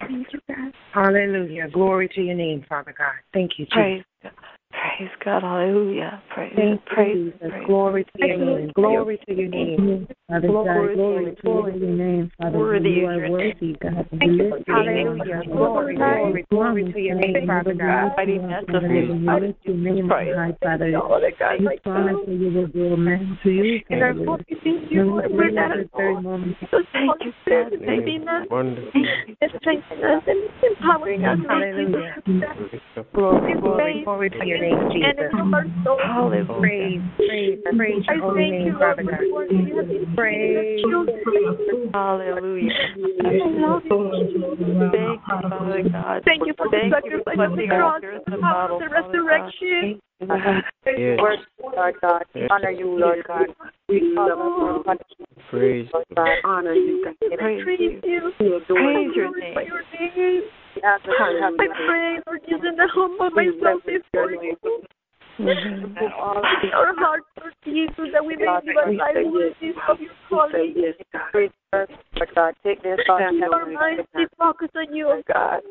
Speaker 16: Thank you, God.
Speaker 8: Hallelujah. Glory to your name, Father God. Thank you, Jesus.
Speaker 18: Praise God. Praise God. Hallelujah. Praise
Speaker 8: Thank
Speaker 18: praise,
Speaker 8: you, Jesus.
Speaker 18: praise.
Speaker 8: Glory to your name. Glory to your name.
Speaker 6: Father
Speaker 8: Glory,
Speaker 6: God,
Speaker 8: glory,
Speaker 6: glory to your name, Father.
Speaker 18: Worthy
Speaker 6: you are worthy, God.
Speaker 8: Thank you.
Speaker 6: lift your name
Speaker 8: Hallelujah. Glory, glory, glory to your name, Father God.
Speaker 6: You your name on high, Father. You promise that you will do a man to you, Father.
Speaker 19: hope is in
Speaker 6: And
Speaker 19: you,
Speaker 6: we
Speaker 19: Lord.
Speaker 6: pray
Speaker 19: We're
Speaker 6: at
Speaker 19: not
Speaker 6: this very moment.
Speaker 19: So thank you, for saving us
Speaker 11: Wonderful.
Speaker 19: and strengthening us and empowering us.
Speaker 8: Hallelujah.
Speaker 19: Glory,
Speaker 8: Glory, glory to your name, Jesus.
Speaker 19: in our souls.
Speaker 8: Hallelujah. Praise, praise, praise your holy
Speaker 19: thank
Speaker 8: name,
Speaker 19: you, Lord,
Speaker 8: Father God.
Speaker 19: the word you have been
Speaker 8: Praise.
Speaker 18: Hallelujah.
Speaker 19: I.
Speaker 18: Thank you, Father God.
Speaker 19: Thank you for the
Speaker 18: Thank you
Speaker 19: sacrifice of the cross,
Speaker 18: us
Speaker 19: the
Speaker 18: model,
Speaker 19: of the
Speaker 18: Father God.
Speaker 19: resurrection.
Speaker 11: Yes.
Speaker 8: Lord God.
Speaker 11: Yes.
Speaker 8: honor you, Lord God. We honor you, Lord
Speaker 11: Praise.
Speaker 8: God. Honor you, God.
Speaker 18: Praise
Speaker 19: Praise
Speaker 18: you.
Speaker 19: you.
Speaker 18: Praise your name.
Speaker 19: your name.
Speaker 8: We ask that you have
Speaker 19: I pray, Lord Jesus, and I humble myself before you.
Speaker 18: Mhm.
Speaker 19: Our hearts, Lord Jesus, that we may live a life worthy of your calling.
Speaker 8: Yes, God. God. Take this thought and
Speaker 19: Our minds be focused on you, oh God.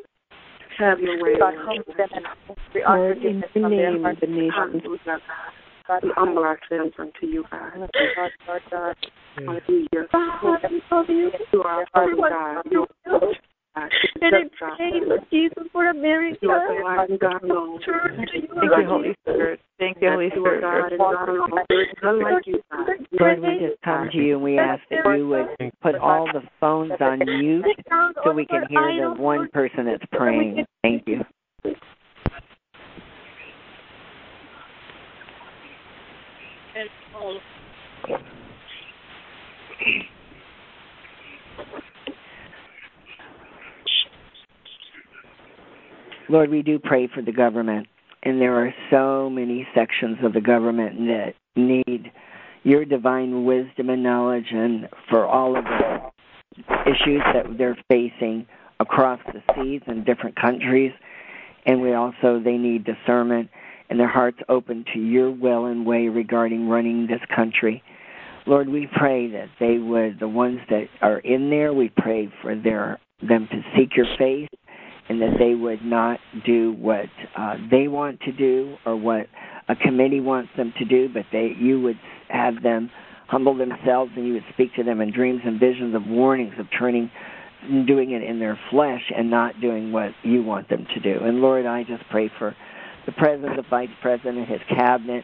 Speaker 17: Have your way.
Speaker 8: God, humble them and we honor
Speaker 17: Lord, in
Speaker 8: forgiveness
Speaker 17: the
Speaker 8: their
Speaker 17: name
Speaker 8: hearts.
Speaker 17: of the nations,
Speaker 8: God. God,
Speaker 17: we humble ourselves unto you, God.
Speaker 8: God, Lord God.
Speaker 17: Hallelujah.
Speaker 19: God, we love you.
Speaker 17: You are our God. You are God.
Speaker 19: And I pray, Lord Jesus, for America.
Speaker 17: You are the wise God alone.
Speaker 19: Church, you
Speaker 18: Thank you, Holy Spirit. Thank you, Holy Spirit.
Speaker 17: God and God alone. There is none like you, God.
Speaker 2: Lord, we just come to you and we ask that you would put all the phones on mute so we can hear the one person that's praying. Thank you. Lord, we do pray for the government, and there are so many sections of the government that need your divine wisdom and knowledge, and for all of the issues that they're facing across the seas in different countries. And we also, they need discernment and their hearts open to your will and way regarding running this country. Lord, we pray that they would, the ones that are in there, we pray for their them to seek your face and that they would not do what uh, they want to do or what a committee wants them to do, but they you would have them humble themselves and you would speak to them in dreams and visions of warnings of turning doing it in their flesh and not doing what you want them to do. And Lord, I just pray for the president, the vice president, his cabinet,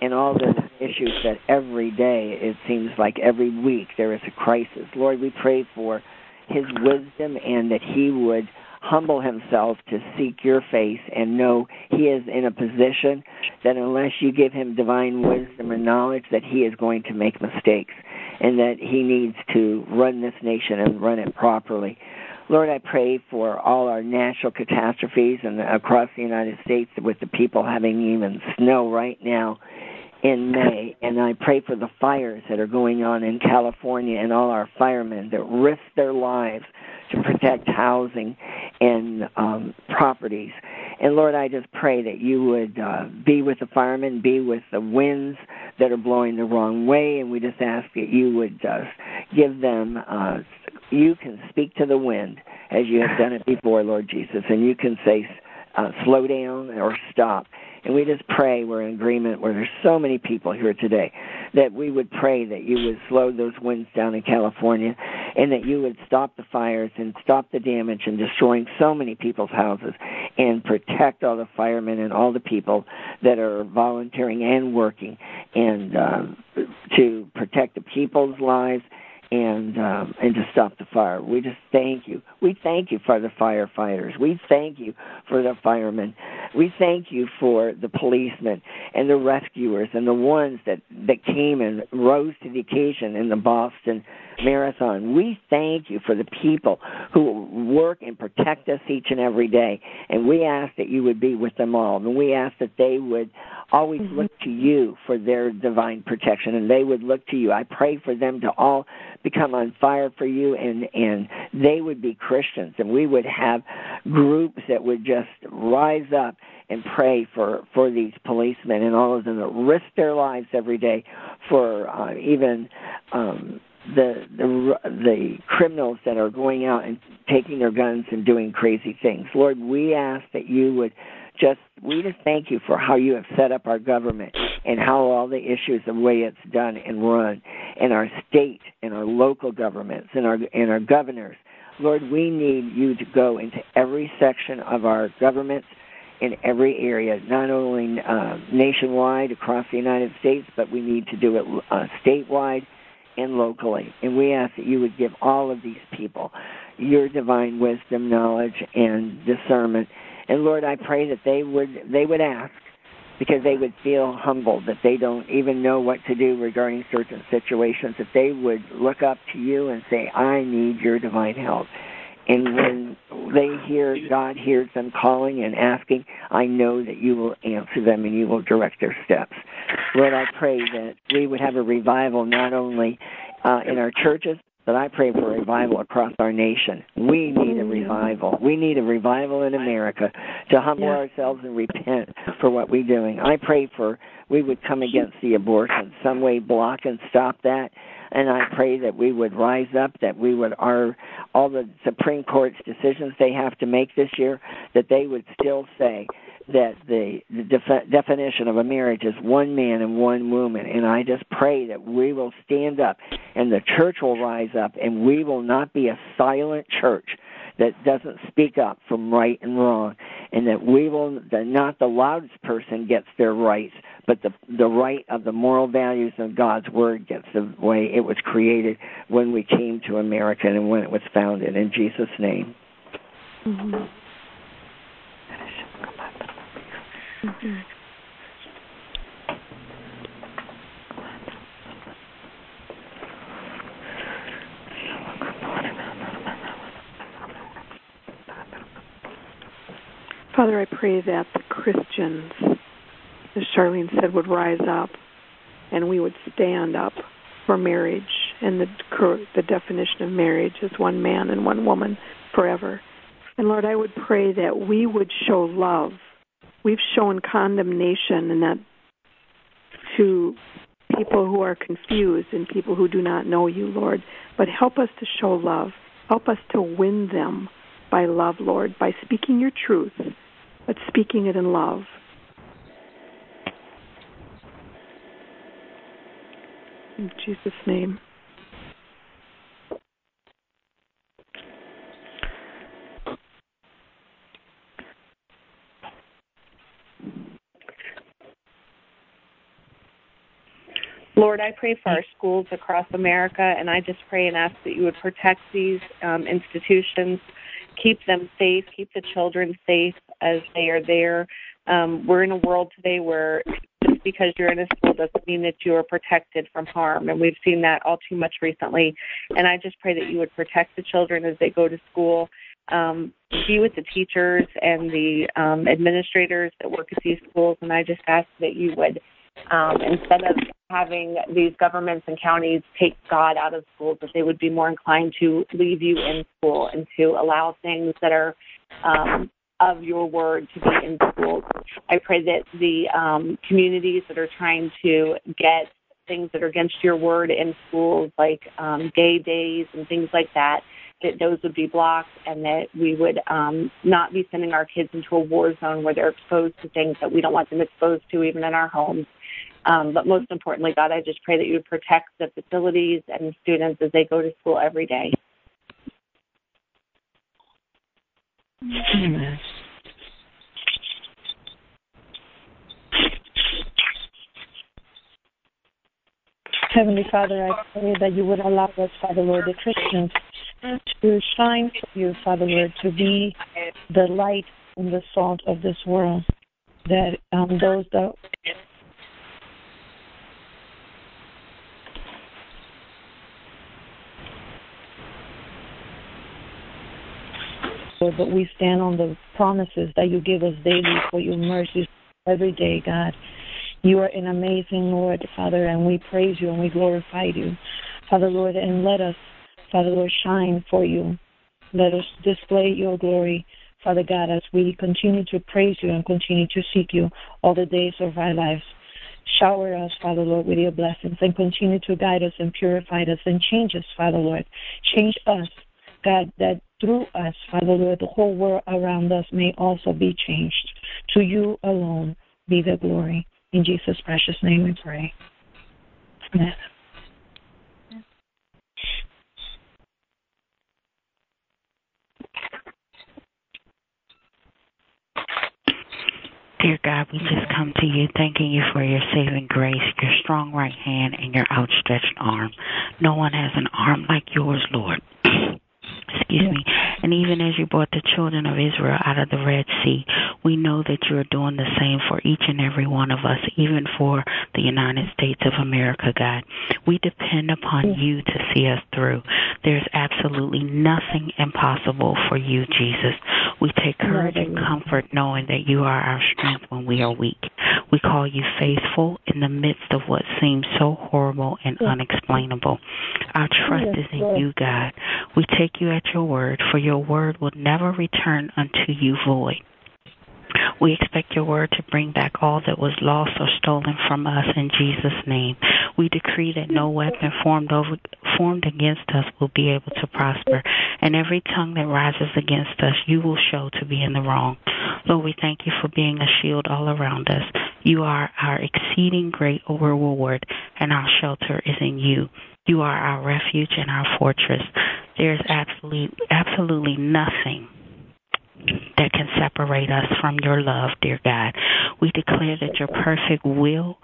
Speaker 2: and all the issues that every day it seems like every week there is a crisis. Lord, we pray for his wisdom and that he would humble himself to seek your face and know he is in a position that unless you give him divine wisdom and knowledge that he is going to make mistakes and that he needs to run this nation and run it properly. Lord, I pray for all our natural catastrophes and across the United States with the people having even snow right now in May. And I pray for the fires that are going on in California and all our firemen that risk their lives to protect housing and um, properties. And Lord, I just pray that you would uh, be with the firemen, be with the winds that are blowing the wrong way, and we just ask that you would uh, give them. Uh, you can speak to the wind as you have done it before, Lord Jesus, and you can say, uh, "Slow down" or "Stop." And we just pray we're in agreement where there's so many people here today that we would pray that you would slow those winds down in California and that you would stop the fires and stop the damage and destroying so many people's houses and protect all the firemen and all the people that are volunteering and working and um, to protect the people's lives and um, and to stop the fire. We just thank you. We thank you for the firefighters. We thank you for the firemen. We thank you for the policemen and the rescuers and the ones that that came and rose to the occasion in the Boston Marathon. We thank you for the people who work and protect us each and every day. And we ask that you would be with them all. And we ask that they would always mm-hmm. look to you for their divine protection and they would look to you. I pray for them to all become on fire for you and and they would be Christians and we would have groups that would just rise up and pray for for these policemen and all of them that risk their lives every day for uh, even um the the the criminals that are going out and taking their guns and doing crazy things. Lord, we ask that you would just we just thank you for how you have set up our government and how all the issues the way it's done and run in our state and our local governments and our and our governors. Lord, we need you to go into every section of our governments in every area, not only uh, nationwide across the United States, but we need to do it uh, statewide and locally. And we ask that you would give all of these people your divine wisdom, knowledge, and discernment. And Lord, I pray that they would they would ask because they would feel humbled that they don't even know what to do regarding certain situations. That they would look up to you and say, "I need your divine help." And when they hear God hears them calling and asking, I know that you will answer them and you will direct their steps. Lord, I pray that we would have a revival not only uh, in our churches, but I pray for a revival across our nation. We need a mm. revival. We need a revival in America to humble ourselves and repent for what we're doing. I pray for we would come against the abortion, some way block and stop that. And I pray that we would rise up, that we would our all the Supreme Court's decisions they have to make this year, that they would still say that the, the def- definition of a marriage is one man and one woman. And I just pray that we will stand up and the church will rise up and we will not be a silent church that doesn't speak up from right and wrong and that we will that not the loudest person gets their rights but the the right of the moral values of God's word gets the way it was created when we came to America and when it was founded in Jesus name mm-hmm. Mm-hmm.
Speaker 3: Father, I pray that the Christians, as Charlyne said, would rise up and we would stand up for marriage and the the definition of marriage is one man and one woman forever. And Lord, I would pray that we would show love we've shown condemnation and that to people who are confused and people who do not know you, Lord. But help us to show love. Help us to win them by love, Lord, by speaking your truth, but speaking it in love. In Jesus' name.
Speaker 9: Lord, I pray for our schools across America, and I just pray and ask that you would protect these um, institutions, keep them safe, keep the children safe as they are there. Um, we're in a world today where just because you're in a school doesn't mean that you are protected from harm, and we've seen that all too much recently. And I just pray that you would protect the children as they go to school. Um, be with the teachers and the um, administrators that work at these schools, and I just ask that you would um, instead of having these governments and counties take God out of schools, that they would be more inclined to leave you in school and to allow things that are um, of your word to be in schools. I pray that the um, communities that are trying to get things that are against your word in schools, like um, gay days and things like that, that those would be blocked and that we would um, not be sending our kids into a war zone where they're exposed to things that we don't want them exposed to even in our homes. Um, but most importantly, God, I just pray that you would protect the facilities and students as they go to school every day.
Speaker 3: Amen.
Speaker 20: Heavenly Father, I pray that you would allow us, Father Lord, the Christians, to shine for you, Father Lord, to be the light and the salt of this world. That um, those that Lord, but we stand on the promises that you give us daily for your mercies every day, God. You are an amazing Lord, Father, and we praise you and we glorify you, Father Lord, and let us, Father Lord, shine for you. Let us display your glory, Father God, as we continue to praise you and continue to seek you all the days of our lives. Shower us, Father Lord, with your blessings and continue to guide us and purify us and change us, Father Lord. Change us, God, that through us, Father Lord, the whole world around us may also be changed. To you alone be the glory. In Jesus' precious name we pray. Amen.
Speaker 5: Dear God, we just come to you thanking you for your saving grace, your strong right hand, and your outstretched arm. No one has an arm like yours, Lord. excuse me. And even as you brought the children of Israel out of the Red Sea, we know that you are doing the same for each and every one of us, even for the United States of America, God. We depend upon you to see us through. There's absolutely nothing impossible for you, Jesus. We take courage and comfort knowing that you are our strength when we are weak. We call you faithful in the midst of what seems so horrible and unexplainable. Our trust is in you, God. We take you at your word, for your word will never return unto you void. We expect your word to bring back all that was lost or stolen from us in Jesus' name. We decree that no weapon formed over formed against us will be able to prosper, and every tongue that rises against us you will show to be in the wrong. Lord, we thank you for being a shield all around us. You are our exceeding great reward, and our shelter is in you. You are our refuge and our fortress. There's absolutely absolutely nothing that can separate us from your love, dear God. We declare that your perfect will,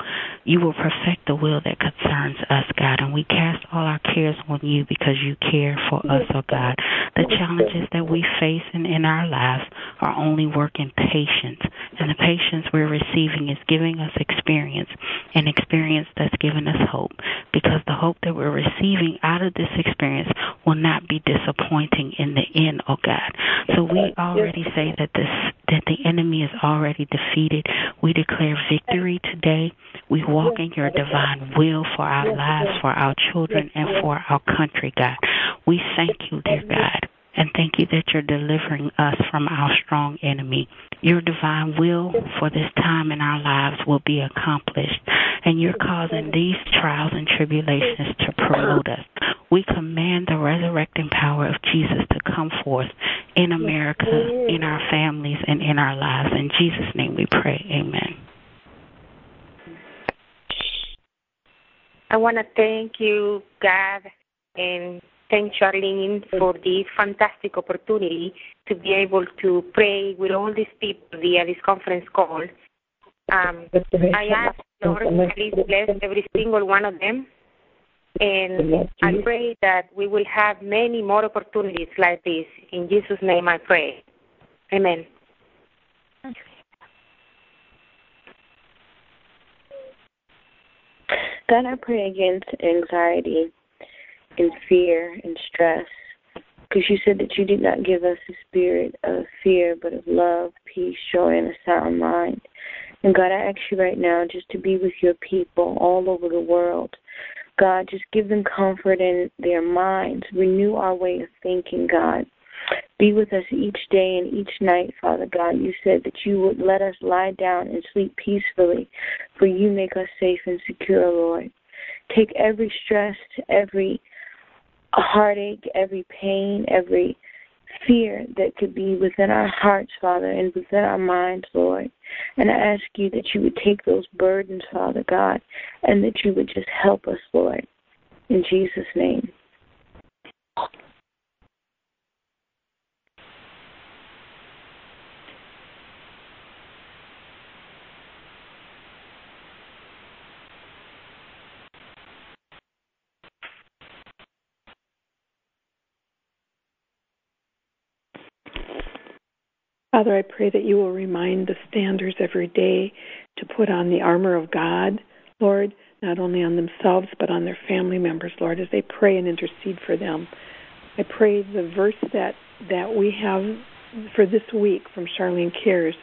Speaker 5: you will perfect the will that concerns us, God, and we cast all our cares on you because you care for us, oh God. The challenges that we face in, in our lives are only work in patience, and the patience we're receiving is giving us experience, and experience that's given us hope, because the hope that we're receiving out of this experience will not be disappointing in the end, oh God. So we already say that this that the enemy is already defeated. We declare victory today. We walk in your divine will for our lives, for our children, and for our country, God. We thank you, dear God, and thank you that you're delivering us from our strong enemy. Your divine will for this time in our lives will be accomplished, and you're causing these trials and tribulations to promote us. We command the resurrecting power of Jesus to come forth in America, in our families, and in our lives. In Jesus' name we pray. Amen.
Speaker 8: I want to thank you, God, and thank Charlyne for this fantastic opportunity to be able to pray with all these people via this conference call. Um, I ask, Lord, please bless every single one of them. And I pray that we will have many more opportunities like this. In Jesus' name I pray. Amen.
Speaker 13: God, I pray against anxiety and fear and stress. Because you said that you did not give us a spirit of fear, but of love, peace, joy, and a sound mind. And God, I ask you right now just to be with your people all over the world. God, just give them comfort in their minds. Renew our way of thinking, God. Be with us each day and each night, Father God. You said that you would let us lie down and sleep peacefully, for you make us safe and secure, Lord. Take every stress, every heartache, every pain, every fear that could be within our hearts, Father, and within our minds, Lord. And I ask you that you would take those burdens, Father God, and that you would just help us, Lord. In Jesus' name.
Speaker 3: Father, I pray that you will remind the standers every day to put on the armor of God, Lord, not only on themselves but on their family members, Lord, as they pray and intercede for them. I pray the verse that that we have for this week from Charlyne Cares.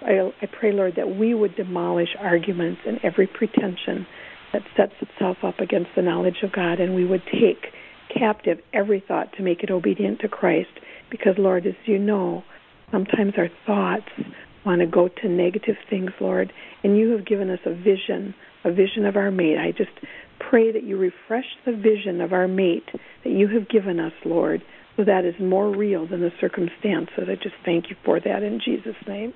Speaker 3: I, I pray, Lord, that we would demolish arguments and every pretension that sets itself up against the knowledge of God, and we would take captive every thought to make it obedient to Christ. Because, Lord, as you know, sometimes our thoughts want to go to negative things, Lord, and you have given us a vision, a vision of our mate. I just pray that you refresh the vision of our mate that you have given us, Lord, so that is more real than the circumstances. I just thank you for that in Jesus' name.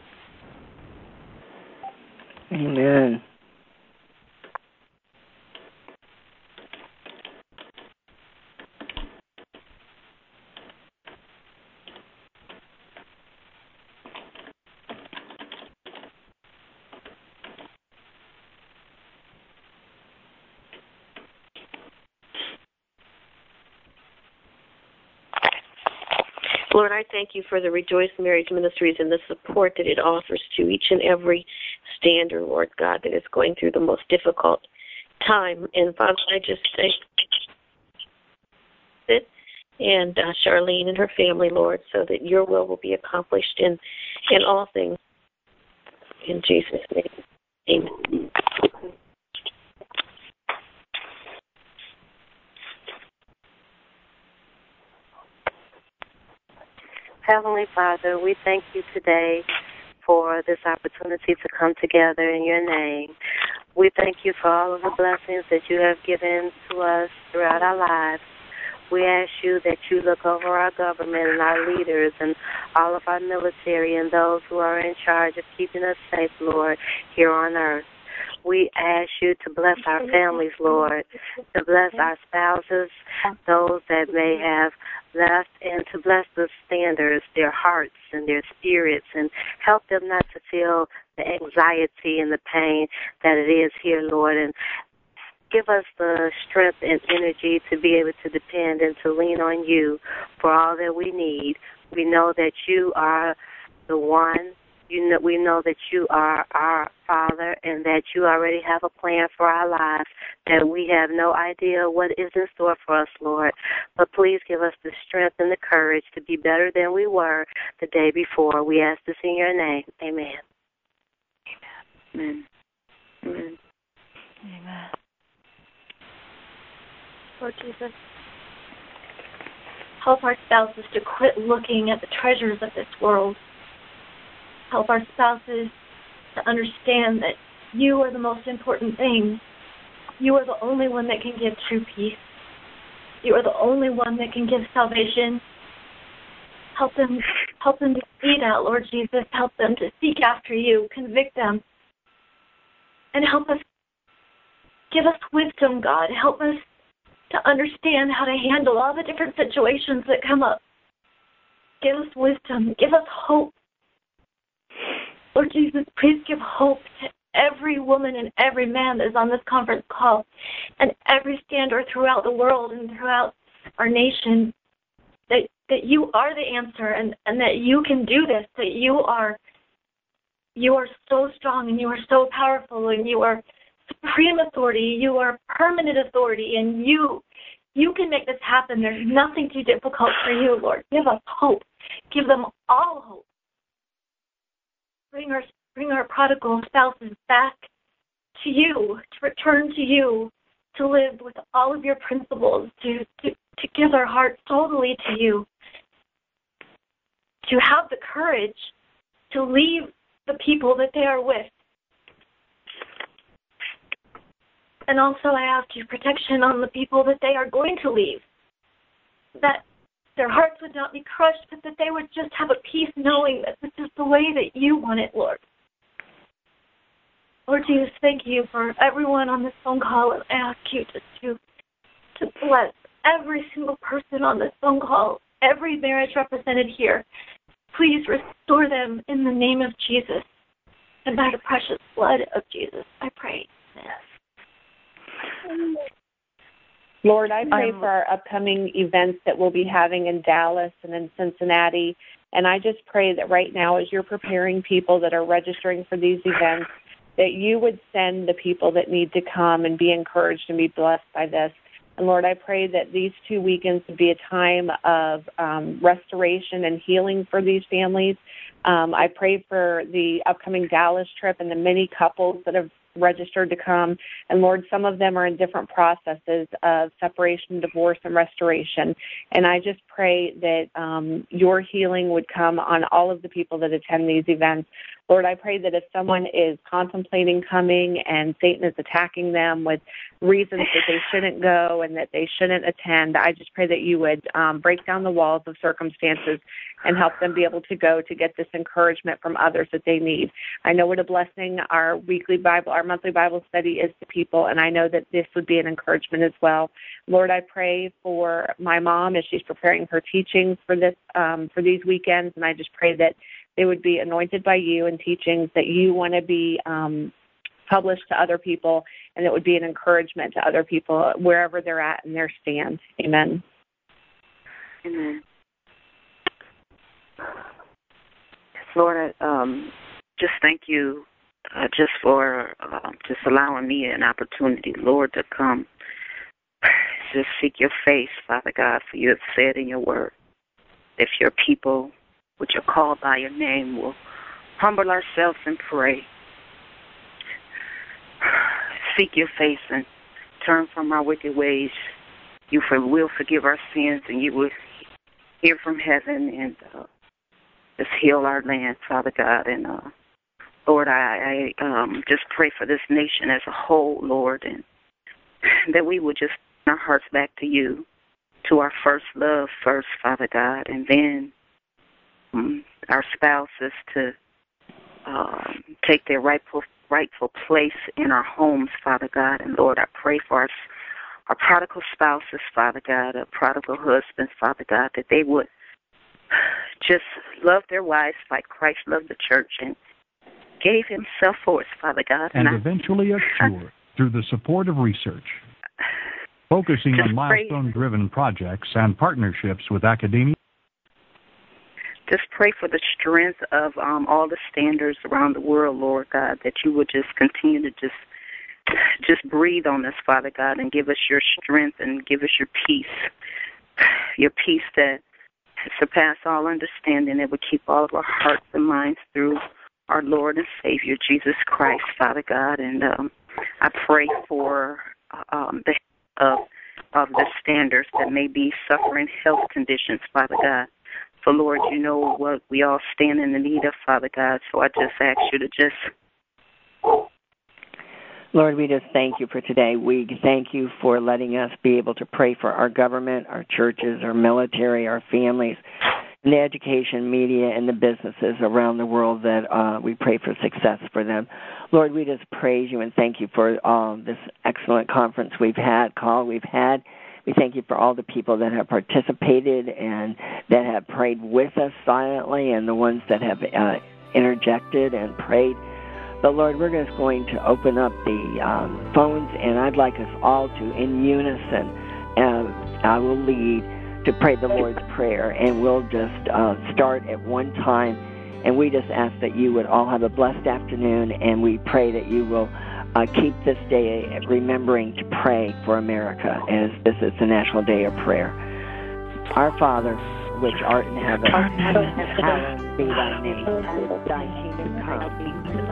Speaker 2: Amen.
Speaker 12: Lord, I thank you for the Rejoice Marriage Ministries and the support that it offers to each and every stander, Lord God, that is going through the most difficult time. And Father, I just thank it and uh, Charlyne and her family, Lord, so that your will will be accomplished in in all things. In Jesus' name, Amen.
Speaker 21: Heavenly Father, we thank you today for this opportunity to come together in your name. We thank you for all of the blessings that you have given to us throughout our lives. We ask you that you look over our government and our leaders and all of our military and those who are in charge of keeping us safe, Lord, here on earth. We ask you to bless our families, Lord, to bless our spouses, those that may have left, and to bless the standers, their hearts and their spirits, and help them not to feel the anxiety and the pain that it is here, Lord, and give us the strength and energy to be able to depend and to lean on you for all that we need. We know that you are the one you know, we know that you are our Father and that you already have a plan for our lives, that we have no idea what is in store for us, Lord. But please give us the strength and the courage to be better than we were the day before. We ask this in your name. Amen.
Speaker 12: Amen. Amen.
Speaker 22: Amen. Lord Jesus, help our spouses to quit looking at the treasures of this world help our spouses to understand that you are the most important thing. You are the only one that can give true peace. You are the only one that can give salvation. Help them help them to see that, Lord Jesus. Help them to seek after you. Convict them. And help us give us wisdom, God. Help us to understand how to handle all the different situations that come up. Give us wisdom. Give us hope. Lord Jesus, please give hope to every woman and every man that is on this conference call and every stander throughout the world and throughout our nation that that you are the answer and, and that you can do this, that you are you are so strong and you are so powerful and you are supreme authority, you are permanent authority and you you can make this happen. There's nothing too difficult for you, Lord. Give us hope. Give them all hope bring our bring our prodigal spouses back to you, to return to you, to live with all of your principles, to to, to give our hearts totally to you, to have the courage to leave the people that they are with. And also I ask you protection on the people that they are going to leave. That their hearts would not be crushed, but that they would just have a peace knowing that this is the way that you want it, Lord. Lord Jesus, thank you for everyone on this phone call, and I ask you just to to bless every single person on this phone call, every marriage represented here. Please restore them in the name of Jesus and by the precious blood of Jesus. I pray. Yes.
Speaker 9: Lord, I pray for our upcoming events that we'll be having in Dallas and in Cincinnati. And I just pray that right now, as you're preparing people that are registering for these events, that you would send the people that need to come and be encouraged and be blessed by this. And Lord, I pray that these two weekends would be a time of um, restoration and healing for these families. Um, I pray for the upcoming Dallas trip and the many couples that have registered to come. And Lord, some of them are in different processes of separation, divorce, and restoration. And I just pray that um, your healing would come on all of the people that attend these events. Lord, I pray that if someone is contemplating coming and Satan is attacking them with reasons that they shouldn't go and that they shouldn't attend, I just pray that you would um, break down the walls of circumstances and help them be able to go to get this encouragement from others that they need. I know what a blessing our weekly Bible, our monthly Bible study is to people, and I know that this would be an encouragement as well. Lord, I pray for my mom as she's preparing her teachings for this um, for these weekends, and I just pray that they would be anointed by you and teachings that you want to be um, published to other people, and it would be an encouragement to other people wherever they're at in their stand. Amen.
Speaker 21: Amen. Lord, um, just thank you uh, just for uh, just allowing me an opportunity, Lord, to come just seek your face, Father God, for you have said in your word, if your people, which are called by your name, will humble ourselves and pray, seek your face and turn from our wicked ways, you will forgive our sins and you will hear from heaven and uh, just heal our land, Father God. And uh, Lord, I, I um, just pray for this nation as a whole, Lord, and that we would just turn our hearts back to you, to our first love first, Father God, and then um, our spouses to um, take their rightful rightful place in our homes, Father God. And Lord, I pray for our our prodigal spouses, Father God, our prodigal husbands, Father God, that they would just love their wives like Christ loved the church and gave himself for us, Father God.
Speaker 23: And,
Speaker 21: and
Speaker 23: eventually assure through the support of research, focusing on milestone driven projects and partnerships with academia.
Speaker 21: Just pray for the strength of um, all the standers around the world, Lord God, that you would just continue to just just breathe on us, Father God, and give us your strength and give us your peace, your peace that surpass all understanding that would keep all of our hearts and minds through our Lord and Savior Jesus Christ, Father God. And um, I pray for um, the of of the standers that may be suffering health conditions, Father God. So Lord, you know what we all stand in the need of, Father God. So I just ask you to just
Speaker 2: Lord, we just thank you for today. We thank you for letting us be able to pray for our government, our churches, our military, our families, and the education, media, and the businesses around the world that uh, we pray for success for them. Lord, we just praise you and thank you for um, this excellent conference we've had, call we've had. We thank you for all the people that have participated and that have prayed with us silently and the ones that have uh, interjected and prayed. But Lord, we're just going to open up the um, phones, and I'd like us all to, in unison, and I will lead to pray the Lord's Prayer, and we'll just uh, start at one time. And we just ask that you would all have a blessed afternoon, and we pray that you will uh, keep this day remembering to pray for America, as this is the National Day of Prayer. Our Father, which art in heaven, hallowed be thy name. Thy kingdom come.